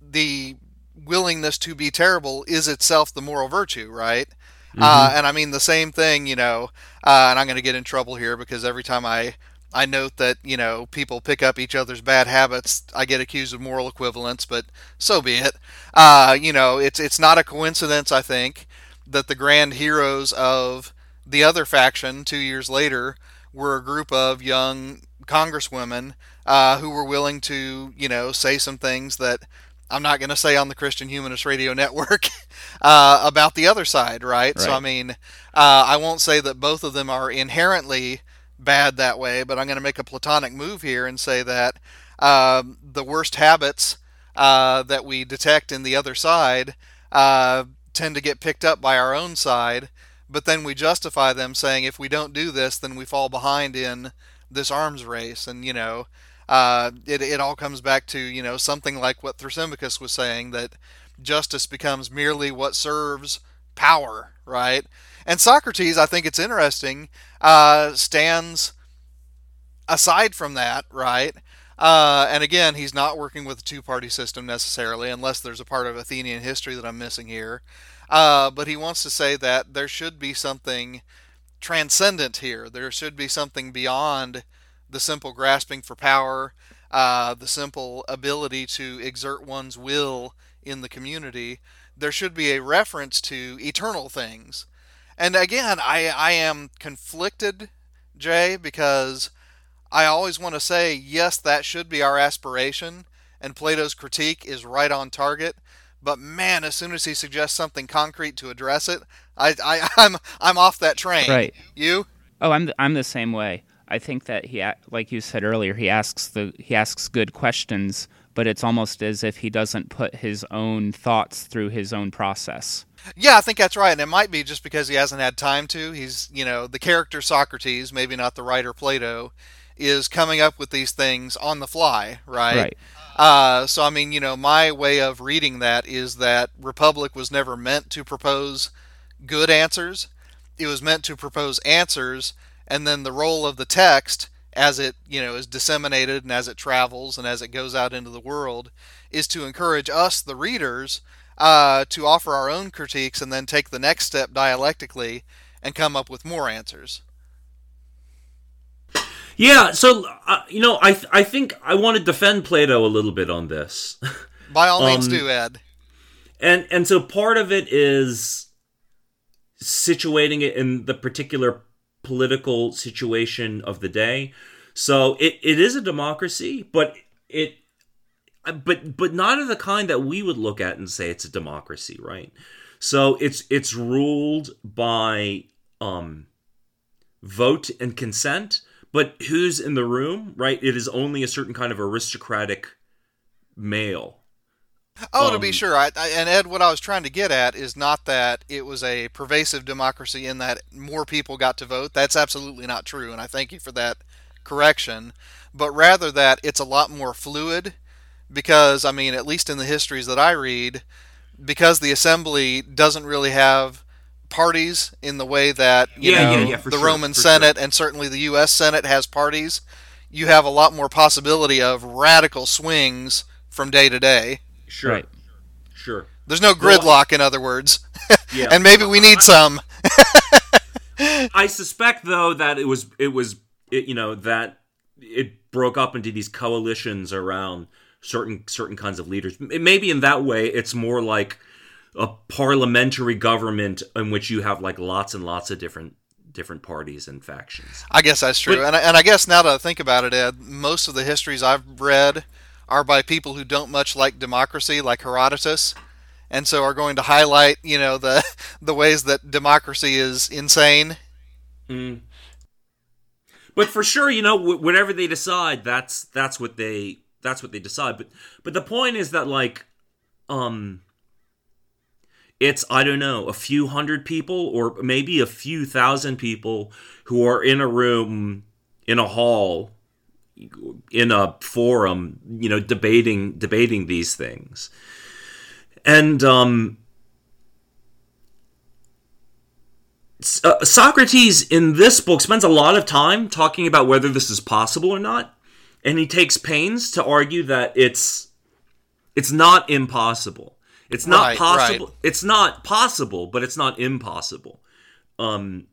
The willingness to be terrible is itself the moral virtue, right? Mm-hmm. Uh, and I mean the same thing, you know. Uh, and I'm going to get in trouble here because every time I I note that you know people pick up each other's bad habits. I get accused of moral equivalence, but so be it. Uh, you know, it's it's not a coincidence. I think that the grand heroes of the other faction two years later were a group of young congresswomen uh, who were willing to you know say some things that I'm not going to say on the Christian Humanist Radio Network uh, about the other side, right? right? So I mean, uh, I won't say that both of them are inherently bad that way, but I'm going to make a platonic move here and say that um, the worst habits uh, that we detect in the other side uh, tend to get picked up by our own side, but then we justify them saying if we don't do this, then we fall behind in this arms race. And, you know, uh, it, it all comes back to, you know, something like what Thrasymachus was saying that justice becomes merely what serves power, right? And Socrates, I think it's interesting, uh, stands aside from that, right? Uh, and again, he's not working with a two party system necessarily, unless there's a part of Athenian history that I'm missing here. Uh, but he wants to say that there should be something transcendent here. There should be something beyond the simple grasping for power, uh, the simple ability to exert one's will in the community. There should be a reference to eternal things. And again, I, I am conflicted, Jay, because I always want to say, yes, that should be our aspiration. and Plato's critique is right on target. But man, as soon as he suggests something concrete to address it, I, I I'm I'm off that train. Right. You? Oh, I'm the, I'm the same way. I think that he, like you said earlier, he asks the he asks good questions, but it's almost as if he doesn't put his own thoughts through his own process. Yeah, I think that's right, and it might be just because he hasn't had time to. He's, you know, the character Socrates, maybe not the writer Plato, is coming up with these things on the fly, right? Right. Uh, so, I mean, you know, my way of reading that is that Republic was never meant to propose good answers. It was meant to propose answers, and then the role of the text, as it, you know, is disseminated and as it travels and as it goes out into the world, is to encourage us, the readers, uh, to offer our own critiques and then take the next step dialectically and come up with more answers. Yeah, so uh, you know, I th- I think I want to defend Plato a little bit on this. By all means, Um, do Ed. and and so part of it is situating it in the particular political situation of the day. So it, it is a democracy, but it but but not of the kind that we would look at and say it's a democracy, right? So it's it's ruled by um vote and consent, but who's in the room, right? It is only a certain kind of aristocratic male Oh, to be um, sure. I, I, and Ed, what I was trying to get at is not that it was a pervasive democracy in that more people got to vote. That's absolutely not true, and I thank you for that correction. But rather that it's a lot more fluid because, I mean, at least in the histories that I read, because the assembly doesn't really have parties in the way that you Yeah, know yeah, yeah, the sure, Roman for Senate and certainly the U.S. Senate has parties. You have a lot more possibility of radical swings from day to day. Sure. Right. Sure. There's no gridlock, in other words. Yeah. and maybe we need some. I suspect though that it was it was it, you know that it broke up into these coalitions around certain certain kinds of leaders. Maybe in that way it's more like a parliamentary government in which you have like lots and lots of different different parties and factions. I guess that's true. But- and, I, and I guess now that I think about it, Ed, most of the histories I've read are by people who don't much like democracy, like Herodotus, and so are going to highlight, you know, the the ways that democracy is insane. Mm. But for sure, you know, wh- whatever they decide, that's that's what they that's what they decide. But but the point is that like, um, it's I don't know a few hundred people or maybe a few thousand people who are in a room in a hall in a forum, you know, debating debating these things, and um. uh, Socrates in this book spends a lot of time talking about whether this is possible or not, and he takes pains to argue that it's it's not impossible. It's not Right, possible. right. It's not possible, but it's not impossible. Um,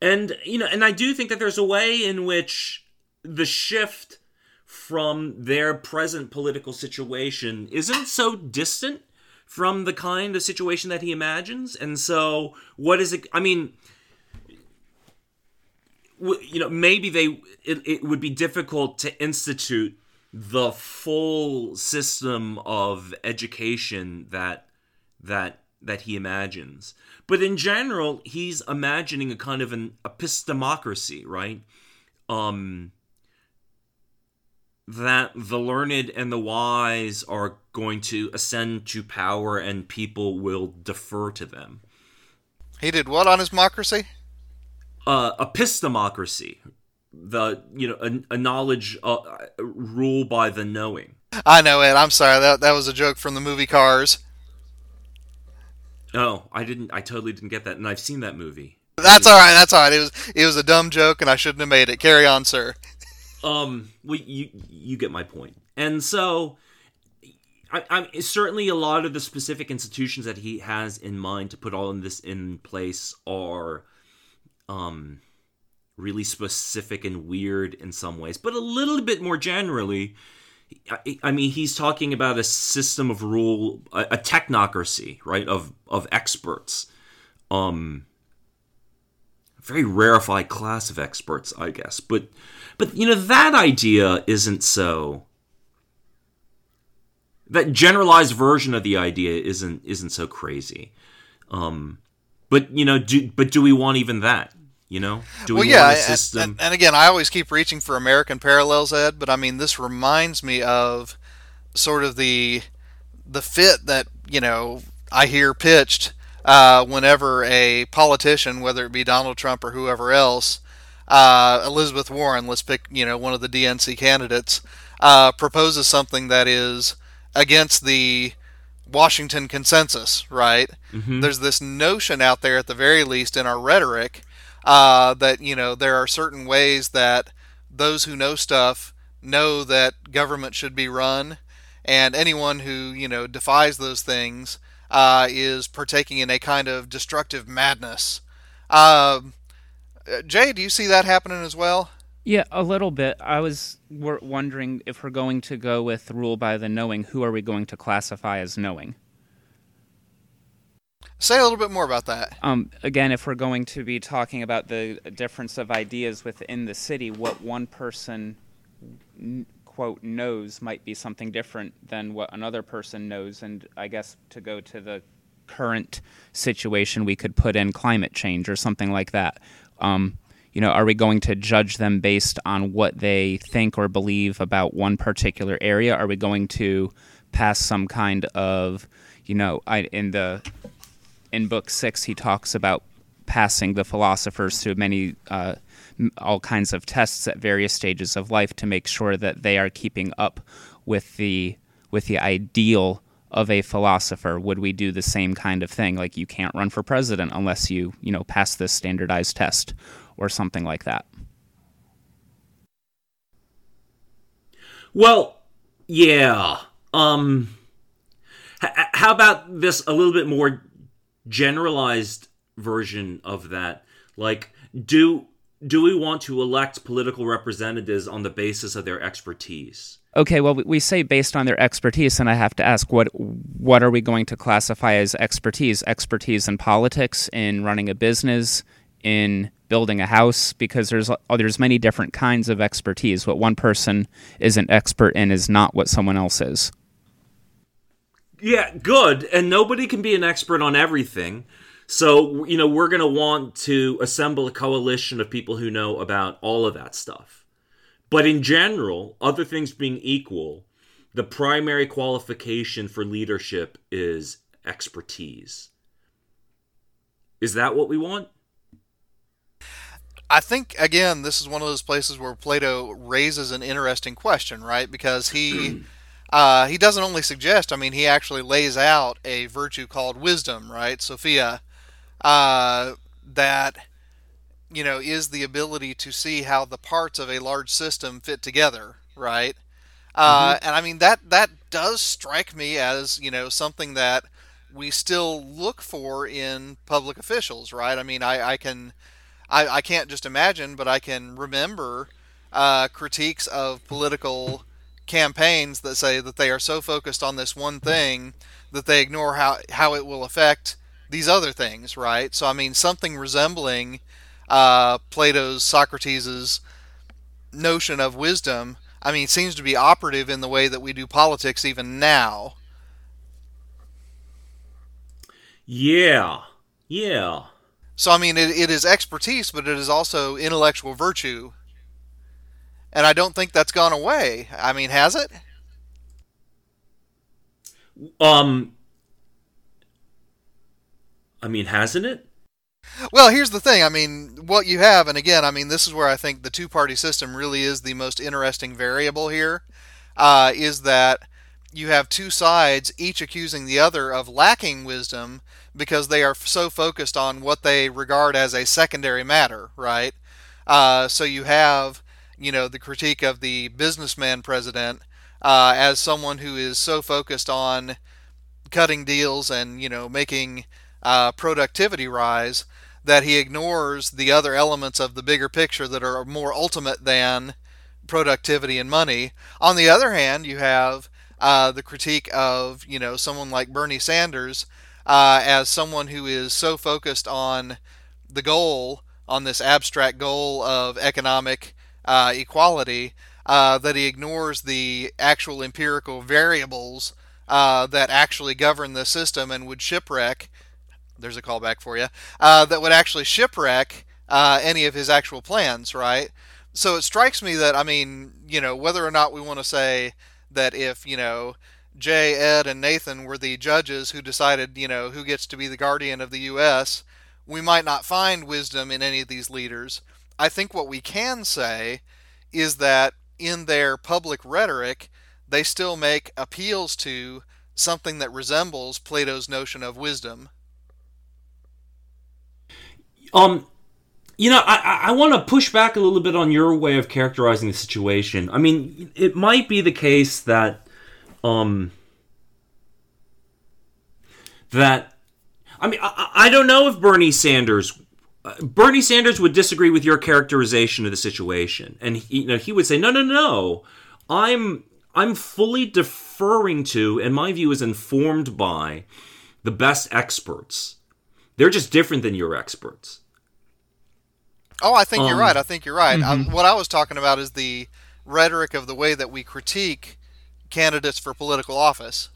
and you know, and I do think that there's a way in which the shift from their present political situation isn't so distant from the kind of situation that he imagines. And so, what is it? I mean, you know, maybe they it, it would be difficult to institute the full system of education that that that he imagines. But in general, he's imagining a kind of an epistemocracy, right? Um that the learned and the wise are going to ascend to power and people will defer to them. He did what on his democracy? Uh, epistemocracy, the you know a, a knowledge uh, rule by the knowing. I know, it. I'm sorry. That that was a joke from the movie Cars. Oh, I didn't. I totally didn't get that, and I've seen that movie. That's all right. That's all right. It was it was a dumb joke, and I shouldn't have made it. Carry on, sir. Um, well, you you get my point, and so. I, I'm certainly a lot of the specific institutions that he has in mind to put all of this in place are, um, really specific and weird in some ways, but a little bit more generally. I, I mean, he's talking about a system of rule, a, a technocracy, right? Of of experts, um, very rarefied class of experts, I guess. But but you know that idea isn't so that generalized version of the idea isn't isn't so crazy. Um, but you know, do but do we want even that? You know, do we well, yeah, want a system? And, and again, I always keep reaching for American parallels, Ed. But I mean, this reminds me of sort of the the fit that you know I hear pitched uh, whenever a politician, whether it be Donald Trump or whoever else, uh, Elizabeth Warren, let's pick you know one of the DNC candidates, uh, proposes something that is against the Washington consensus, right? Mm-hmm. There's this notion out there, at the very least, in our rhetoric, uh, that you know there are certain ways that those who know stuff know that government should be run, and anyone who you know defies those things uh, is partaking in a kind of destructive madness. Um, Jay, do you see that happening as well? Yeah, a little bit. I was wondering if we're going to go with rule by the knowing, who are we going to classify as knowing? Say a little bit more about that. Um, again, if we're going to be talking about the difference of ideas within the city, what one person quote knows might be something different than what another person knows, and I guess to go to the current situation, we could put in climate change or something like that. Um, you know, are we going to judge them based on what they think or believe about one particular area? Are we going to pass some kind of, you know, I, in the in book six he talks about passing the philosophers through many uh, all kinds of tests at various stages of life to make sure that they are keeping up with the with the ideal of a philosopher would we do the same kind of thing like you can't run for president unless you you know pass this standardized test or something like that. Well, yeah. Um, h- how about this a little bit more generalized version of that? Like, do do we want to elect political representatives on the basis of their expertise? Okay, well, we say based on their expertise, and I have to ask, what what are we going to classify as expertise? Expertise in politics, in running a business, in building a house because there's oh, there's many different kinds of expertise. What one person is an expert in is not what someone else is. Yeah, good. And nobody can be an expert on everything. So, you know, we're going to want to assemble a coalition of people who know about all of that stuff. But in general, other things being equal, the primary qualification for leadership is expertise. Is that what we want? I think again, this is one of those places where Plato raises an interesting question, right? Because he uh, he doesn't only suggest; I mean, he actually lays out a virtue called wisdom, right, Sophia, uh, that you know is the ability to see how the parts of a large system fit together, right? Uh, mm-hmm. And I mean that that does strike me as you know something that we still look for in public officials, right? I mean, I, I can I, I can't just imagine, but I can remember uh, critiques of political campaigns that say that they are so focused on this one thing that they ignore how, how it will affect these other things, right? So, I mean, something resembling uh, Plato's Socrates's notion of wisdom, I mean, seems to be operative in the way that we do politics even now. Yeah. Yeah. So I mean, it, it is expertise, but it is also intellectual virtue, and I don't think that's gone away. I mean, has it? Um, I mean, hasn't it? Well, here's the thing. I mean, what you have, and again, I mean, this is where I think the two-party system really is the most interesting variable here. Uh, is that you have two sides, each accusing the other of lacking wisdom because they are so focused on what they regard as a secondary matter, right? Uh, so you have, you know, the critique of the businessman president uh, as someone who is so focused on cutting deals and, you know, making uh, productivity rise that he ignores the other elements of the bigger picture that are more ultimate than productivity and money. On the other hand, you have uh, the critique of you know someone like Bernie Sanders uh, as someone who is so focused on the goal, on this abstract goal of economic uh, equality, uh, that he ignores the actual empirical variables uh, that actually govern the system and would shipwreck. There's a callback for you. Uh, that would actually shipwreck uh, any of his actual plans, right? So it strikes me that I mean, you know, whether or not we want to say that if you know Jay, Ed, and Nathan were the judges who decided, you know, who gets to be the guardian of the U.S., we might not find wisdom in any of these leaders. I think what we can say is that in their public rhetoric, they still make appeals to something that resembles Plato's notion of wisdom. Um, you know, I, I want to push back a little bit on your way of characterizing the situation. I mean, it might be the case that, um, that, I mean, I, I don't know if Bernie Sanders, uh, Bernie Sanders would disagree with your characterization of the situation, and he, you know, he would say, no, no, no, I'm, I'm fully deferring to, and my view is informed by, the best experts. They're just different than your experts. Oh, I think um, you're right. I think you're right. Mm-hmm. I, what I was talking about is the rhetoric of the way that we critique candidates for political office.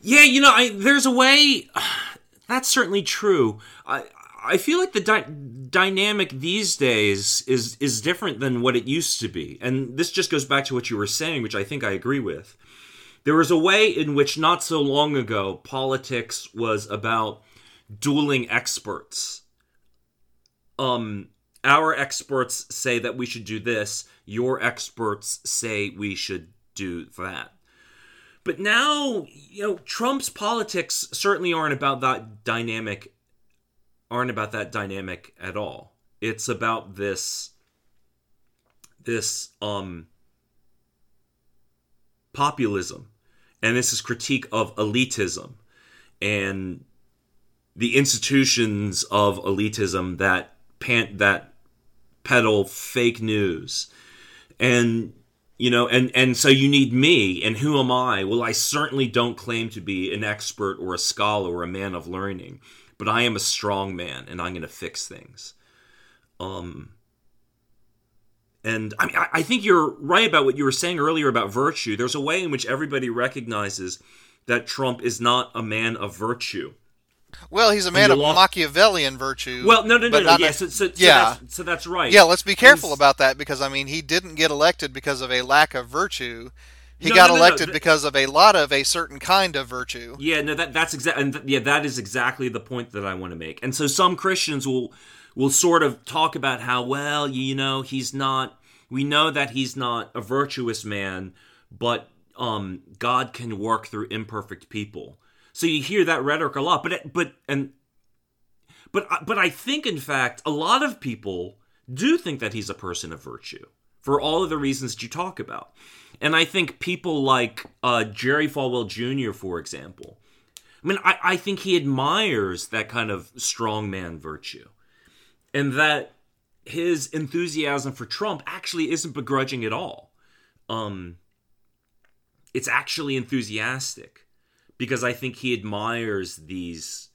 Yeah, you know, I, there's a way. That's certainly true. I I feel like the di- dynamic these days is is different than what it used to be, and this just goes back to what you were saying, which I think I agree with. There was a way in which not so long ago politics was about dueling experts. Um, our experts say that we should do this. Your experts say we should do that. But now, you know, Trump's politics certainly aren't about that dynamic aren't about that dynamic at all. It's about this this um populism and this is critique of elitism and the institutions of elitism that pant that peddle fake news and you know and and so you need me and who am i well i certainly don't claim to be an expert or a scholar or a man of learning but i am a strong man and i'm going to fix things um and I mean, I think you're right about what you were saying earlier about virtue. There's a way in which everybody recognizes that Trump is not a man of virtue. Well, he's a man of Machiavellian virtue. Well, no, no, no, no. Yeah, so, so, so, yeah. That's, so that's right. Yeah, let's be careful he's... about that because I mean, he didn't get elected because of a lack of virtue. He no, got no, no, elected because of a lot of a certain kind of virtue. Yeah, no, that that's exactly, and th- yeah, that is exactly the point that I want to make. And so some Christians will will sort of talk about how well, you know, he's not. We know that he's not a virtuous man, but um, God can work through imperfect people. So you hear that rhetoric a lot, but but and but but I think in fact a lot of people do think that he's a person of virtue for all of the reasons that you talk about. And I think people like uh, Jerry Falwell Jr., for example, I mean, I, I think he admires that kind of strongman virtue. And that his enthusiasm for Trump actually isn't begrudging at all. Um, it's actually enthusiastic because I think he admires these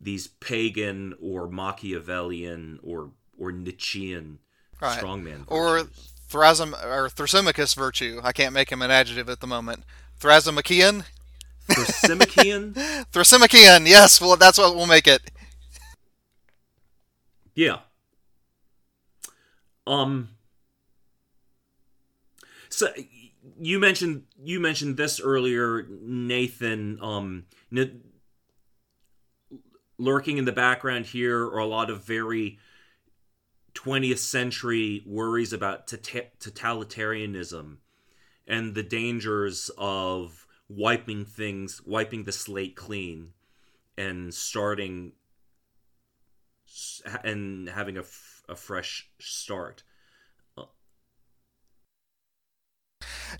these pagan or Machiavellian or or Nietzschean right. strongman or Thrasym or Thrasymachus virtue. I can't make him an adjective at the moment. Thrasymachus. Thrasymachus. Thrasymachus. Yes, well, that's what we'll make it. Yeah. Um. So you mentioned you mentioned this earlier, Nathan. Um, n- lurking in the background here are a lot of very 20th century worries about totalitarianism and the dangers of wiping things, wiping the slate clean, and starting and having a, f- a fresh start.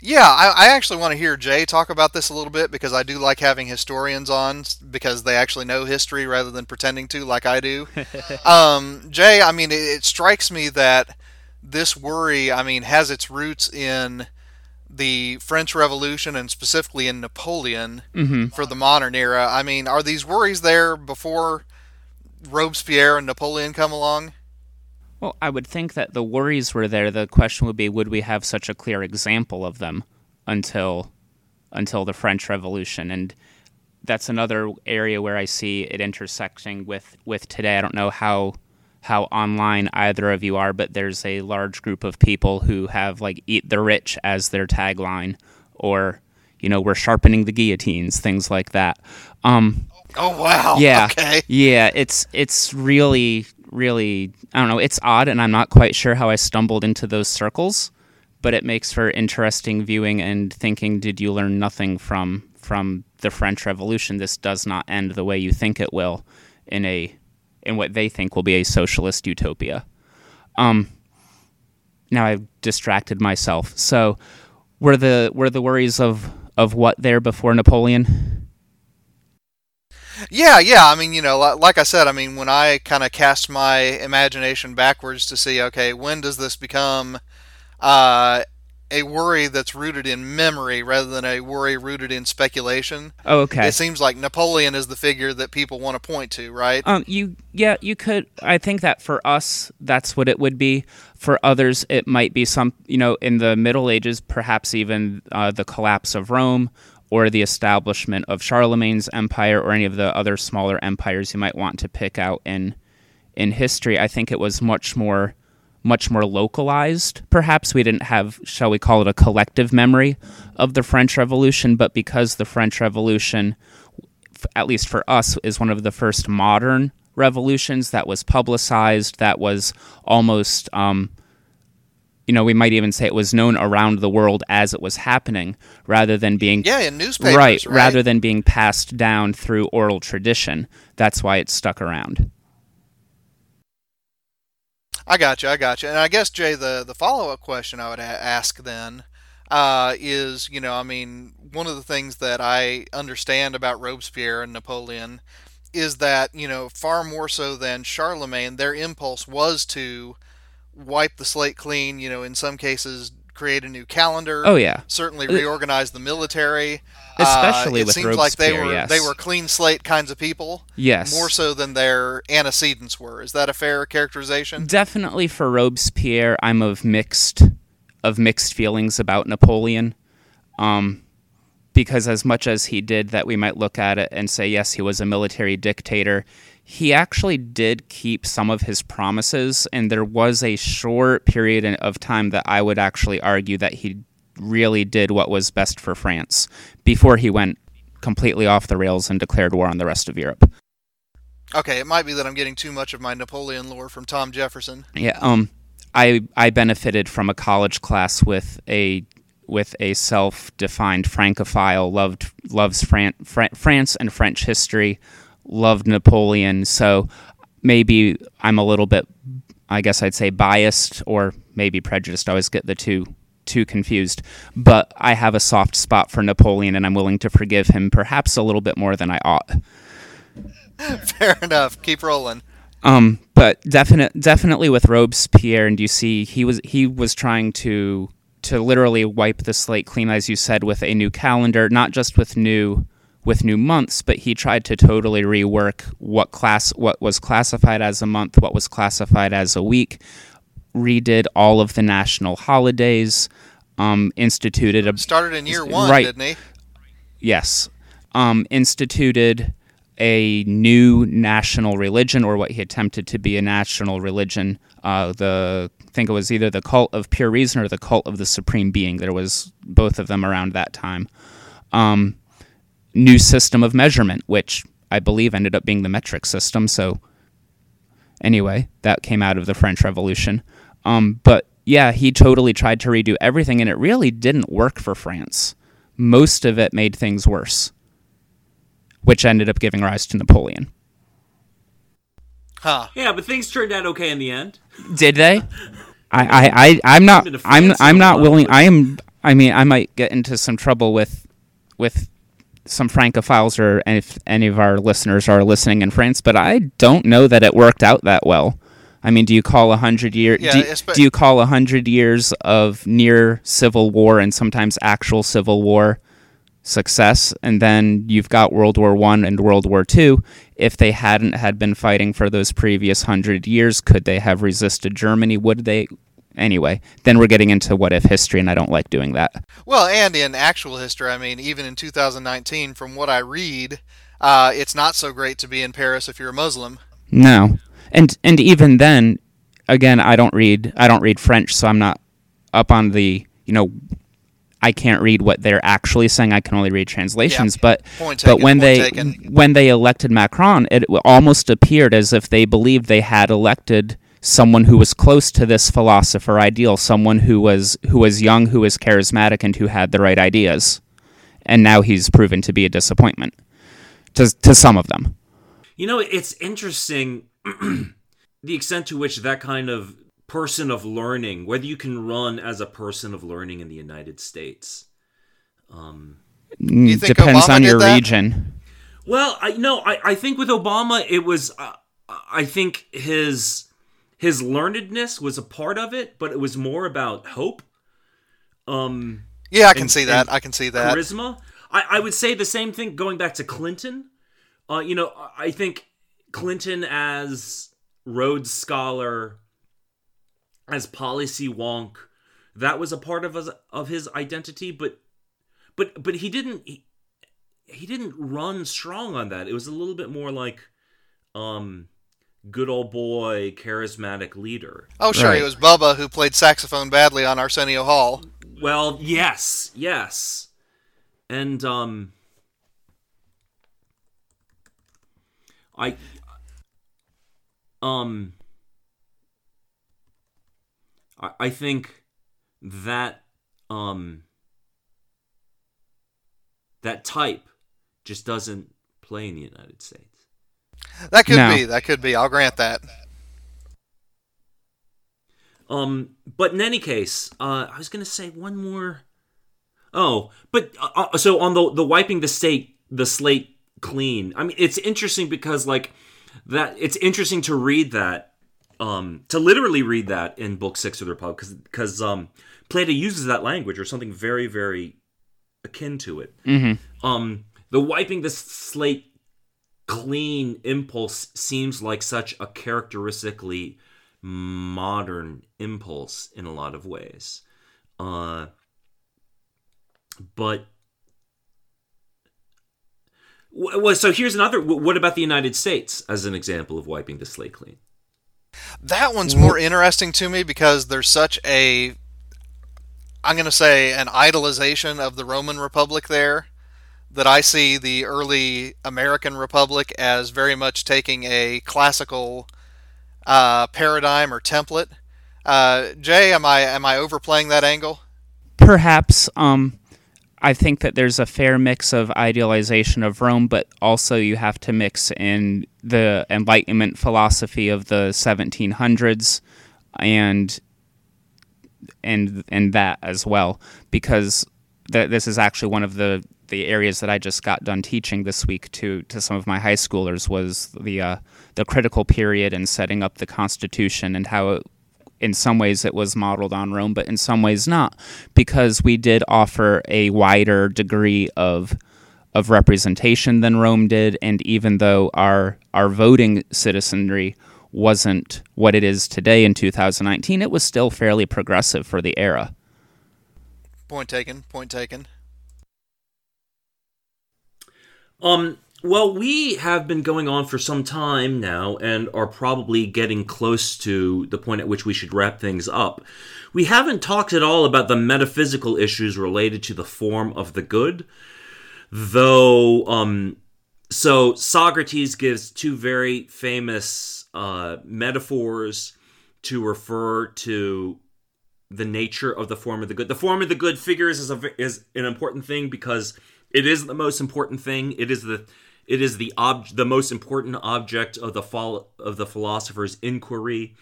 Yeah, I, I actually want to hear Jay talk about this a little bit because I do like having historians on because they actually know history rather than pretending to, like I do. um, Jay, I mean, it, it strikes me that this worry, I mean, has its roots in the French Revolution and specifically in Napoleon mm-hmm. for the modern era. I mean, are these worries there before Robespierre and Napoleon come along? Well, I would think that the worries were there. The question would be would we have such a clear example of them? until until the French Revolution, and that's another area where I see it intersecting with with today. I don't know how how online either of you are, but there's a large group of people who have like "Eat the Rich" as their tagline, or you know, we're sharpening the guillotines, things like that. Um, oh wow! Yeah, okay. yeah. It's it's really really I don't know. It's odd, and I'm not quite sure how I stumbled into those circles, but it makes for interesting viewing and thinking. Did you learn nothing from from the French Revolution? This does not end the way you think it will in a in what they think will be a socialist utopia. Um, now I've distracted myself. So, were the were the worries of of what there before Napoleon? Yeah, yeah. I mean, you know, like I said, I mean, when I kind of cast my imagination backwards to see, okay, when does this become uh, a worry that's rooted in memory rather than a worry rooted in speculation? Oh, okay. It seems like Napoleon is the figure that people want to point to, right? Um, you, yeah, you could. I think that for us, that's what it would be. For others, it might be some, you know, in the Middle Ages, perhaps even uh, the collapse of Rome or the establishment of Charlemagne's empire or any of the other smaller empires you might want to pick out in in history. I think it was much more much more localized. Perhaps we didn't have, shall we call it, a collective memory of the French Revolution, but because the French Revolution, at least for us, is one of the first modern revolutions that was publicized, that was almost um, you know, we might even say it was known around the world as it was happening, rather than being yeah in newspapers, right, right, rather than being passed down through oral tradition. That's why it stuck around. I got you. I got you. And I guess Jay, the the follow up question I would a- ask then uh, is, you know, I mean, one of the things that I understand about Robespierre and Napoleon is that you know far more so than Charlemagne, their impulse was to wipe the slate clean. You know, in some cases, create a new calendar. Oh yeah, certainly reorganize the military. Especially uh, it with seems like they were yes. they were clean slate kinds of people. Yes, more so than their antecedents were. Is that a fair characterization? Definitely for Robespierre, I'm of mixed of mixed feelings about Napoleon. Um, because as much as he did that, we might look at it and say, yes, he was a military dictator he actually did keep some of his promises, and there was a short period of time that I would actually argue that he really did what was best for France before he went completely off the rails and declared war on the rest of Europe. Okay, it might be that I'm getting too much of my Napoleon lore from Tom Jefferson. Yeah, um, I I benefited from a college class with a with a self-defined Francophile, loved loves Fran- Fran- France and French history, loved Napoleon, so maybe I'm a little bit, I guess I'd say biased or maybe prejudiced. I always get the two too confused. But I have a soft spot for Napoleon, and I'm willing to forgive him perhaps a little bit more than I ought. Fair enough. Keep rolling. Um, but definite, definitely with Robespierre, and you see, he was he was trying to to literally wipe the slate clean, as you said, with a new calendar, not just with new with new months, but he tried to totally rework what class what was classified as a month, what was classified as a week, redid all of the national holidays, um, instituted a started in year one, right, didn't he? Yes, um, instituted a new national religion, or what he attempted to be a national religion. Uh, the I think it was either the cult of pure reason or the cult of the supreme being. There was both of them around that time. Um, new system of measurement, which I believe ended up being the metric system. So, anyway, that came out of the French Revolution. Um, but yeah, he totally tried to redo everything, and it really didn't work for France. Most of it made things worse, which ended up giving rise to Napoleon. Huh. Yeah, but things turned out okay in the end. Did they? I, I, I, I'm not. I'm, I'm not willing. I am. I mean, I might get into some trouble with, with some Francophiles or if any of our listeners are listening in France, but I don't know that it worked out that well. I mean, do you call a hundred years? Yeah, do, do, you call a hundred years of near civil war and sometimes actual civil war success, and then you've got World War One and World War Two? If they hadn't had been fighting for those previous hundred years, could they have resisted Germany? Would they anyway, then we're getting into what if history, and I don't like doing that. Well, and in actual history, I mean, even in 2019, from what I read, uh, it's not so great to be in Paris if you're a Muslim. No, and and even then, again, I don't read I don't read French, so I'm not up on the you know. I can't read what they're actually saying. I can only read translations. Yeah. But but when they taken. when they elected Macron, it almost appeared as if they believed they had elected someone who was close to this philosopher ideal, someone who was who was young, who was charismatic, and who had the right ideas. And now he's proven to be a disappointment to to some of them. You know, it's interesting the extent to which that kind of person of learning, whether you can run as a person of learning in the United States. You think Depends Obama on your that? region. Well, I no, I, I think with Obama it was uh, I think his his learnedness was a part of it, but it was more about hope. Um Yeah, I can And- see that. I can see that. charisma. I, I would say the same thing going back to Clinton. Uh, you know, I think Clinton as Rhodes Scholar, as policy wonk, that was a part of his, of his identity, but but but he didn't he, he didn't run strong on that. It was a little bit more like um good old boy, charismatic leader. Oh, sure. Right. It was Bubba who played saxophone badly on Arsenio Hall. Well, yes, yes. And um I um I, I think that um that type just doesn't play in the United States. That could No. be. That could be. I'll grant that. Um, but in any case, uh, I was gonna say one more. Oh, but uh, uh, so on the the wiping the state the slate clean. I mean, it's interesting because like that. It's interesting to read that, um, to literally read that in Book Six of the Republic, because because um, Plato uses that language or something very very akin to it. Mm-hmm. Um, the wiping the slate clean impulse seems like such a characteristically modern impulse in a lot of ways. Uh, but well, so here's another. What about the United States as an example of wiping the slate clean? That one's more interesting to me because there's such a, I'm going to say, an idolization of the Roman Republic there that I see the early American Republic as very much taking a classical uh, paradigm or template. Uh, Jay, am I am I overplaying that angle? Perhaps um, I think that there's a fair mix of idealization of Rome, but also you have to mix in the Enlightenment philosophy of the 1700s and and and that as well, because th- this is actually one of the the areas that I just got done teaching this week to to some of my high schoolers was the uh, the critical period and setting up the Constitution and how it in some ways it was modeled on Rome, but in some ways not, because we did offer a wider degree of of representation than Rome did, and even though our our voting citizenry wasn't what it is today in 2019, it was still fairly progressive for the era. Point taken. Point taken. Um, well, we have been going on for some time now and are probably getting close to the point at which we should wrap things up. We haven't talked at all about the metaphysical issues related to the form of the good, though, um, so Socrates gives two very famous uh, metaphors to refer to the nature of the form of the good. The form of the good figures is a is an important thing because it is the most important thing. It is the it is the ob- the most important object of the fall of the philosopher's inquiry.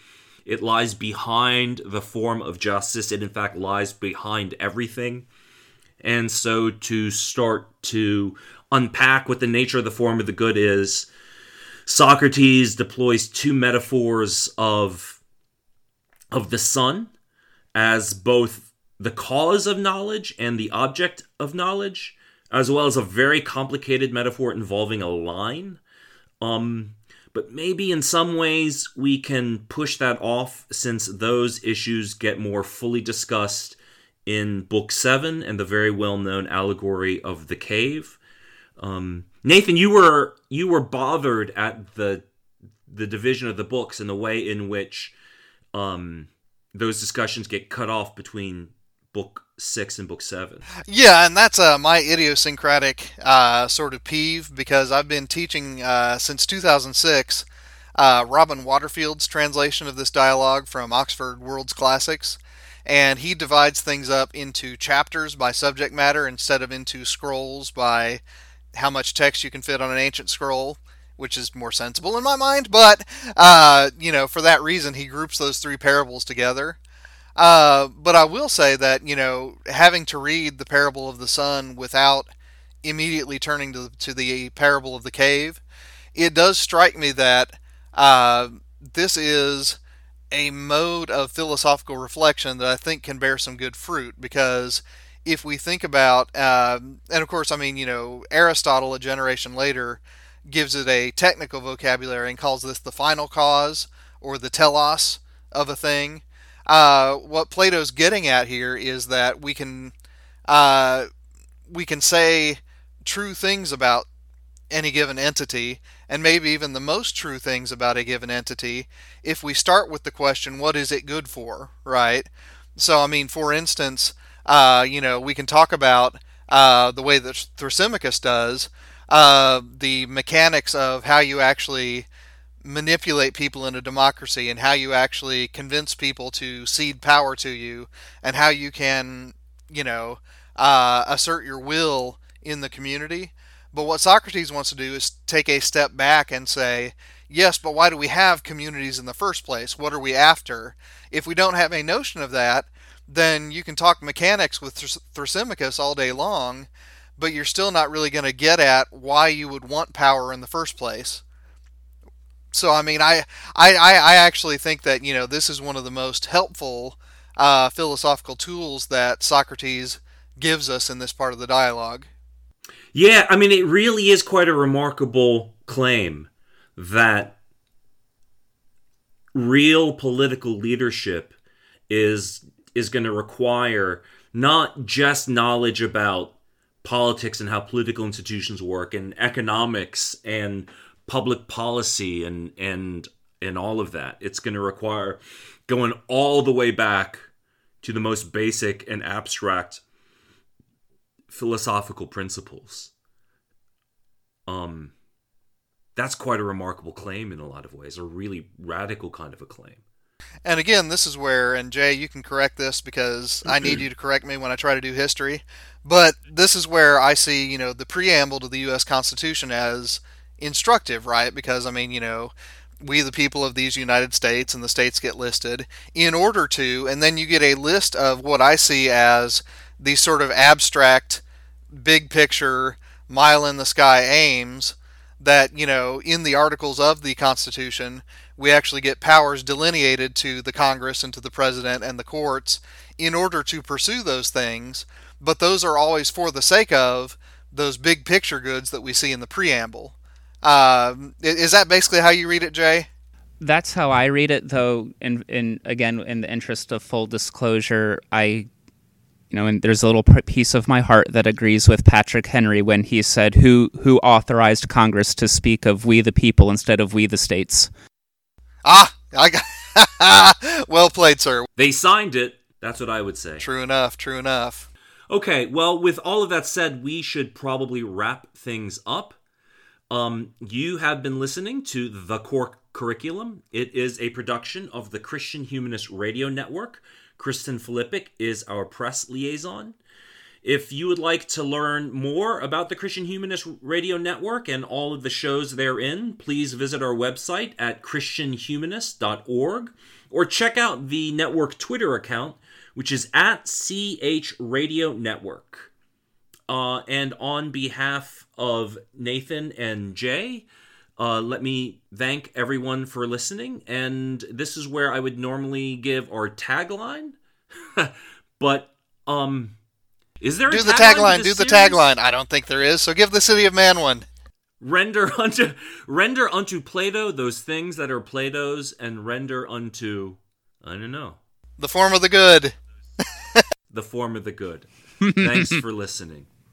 It lies behind the form of justice. It in fact lies behind everything. And so to start to unpack what the nature of the form of the good is, Socrates deploys two metaphors of of the sun as both the cause of knowledge and the object of knowledge, as well as a very complicated metaphor involving a line. Um, but maybe in some ways we can push that off since those issues get more fully discussed in Book 7 and the very well known allegory of the cave. Um, Nathan, you were you were bothered at the the division of the books and the way in which um, those discussions get cut off between book six and book seven. Yeah, and that's uh, my idiosyncratic uh, sort of peeve because I've been teaching uh, since 2006 uh, Robin Waterfield's translation of this dialogue from Oxford World's Classics. And he divides things up into chapters by subject matter instead of into scrolls by how much text you can fit on an ancient scroll which is more sensible in my mind. But uh, you know, for that reason, he groups those three parables together. Uh, but I will say that you know, having to read the parable of the sun without immediately turning to, to the parable of the cave, it does strike me that uh, this is a mode of philosophical reflection that I think can bear some good fruit because if we think about, uh, and of course, I mean, you know, Aristotle, a generation later, gives it a technical vocabulary and calls this the final cause or the telos of a thing. Uh, what Plato's getting at here is that we can uh, we can say true things about any given entity, and maybe even the most true things about a given entity, if we start with the question, "What is it good for?" Right. So, I mean, for instance, uh, you know, we can talk about uh, the way that Thrasymachus does, uh, the mechanics of how you actually manipulate people in a democracy and how you actually convince people to cede power to you and how you can, you know, uh, assert your will in the community. But what Socrates wants to do is take a step back and say, yes, but why do we have communities in the first place? What are we after? If we don't have a notion of that, then you can talk mechanics with Thrasymachus all day long, but you're still not really going to get at why you would want power in the first place. So I mean, I, I, I actually think that you know this is one of the most helpful uh, philosophical tools that Socrates gives us in this part of the dialogue. Yeah, I mean, it really is quite a remarkable claim that real political leadership is is going to require not just knowledge about politics and how political institutions work and economics and public policy and and and all of that. It's going to require going all the way back to the most basic and abstract philosophical principles. Um that's quite a remarkable claim in a lot of ways, a really radical kind of a claim. And again, this is where, and Jay, you can correct this because I need you to correct me when I try to do history. But this is where I see, you know, the preamble to the U.S. Constitution as instructive, right? Because, I mean, you know, we the people of these United States and the states get listed in order to, and then you get a list of what I see as these sort of abstract, big picture, mile in the sky aims that, you know, in the articles of the Constitution, we actually get powers delineated to the Congress and to the President and the courts in order to pursue those things, but those are always for the sake of those big picture goods that we see in the preamble. Uh, is that basically how you read it, Jay? That's how I read it, though. In, in again, in the interest of full disclosure, I, you know, and there's a little piece of my heart that agrees with Patrick Henry when he said, "Who who authorized Congress to speak of we the people instead of we the states?" Ah, I got well played, sir. They signed it. That's what I would say. True enough. True enough. Okay, well, with all of that said, we should probably wrap things up. Um, you have been listening to the Core Curriculum. It is a production of the Christian Humanist Radio Network. Kristen Filippic is our press liaison. If you would like to learn more about the Christian Humanist Radio Network and all of the shows therein, please visit our website at christianhumanist.org or check out the network Twitter account, which is at CH Radio Network. Uh, and on behalf of Nathan and Jay, uh, let me thank everyone for listening. And this is where I would normally give our tagline, but um, is there do the tagline? Do the tagline. I don't think there is. So give the City of Man one. render unto render unto Plato those things that are Plato's, and render unto I don't know The form of the good. the form of the good. Thanks for listening.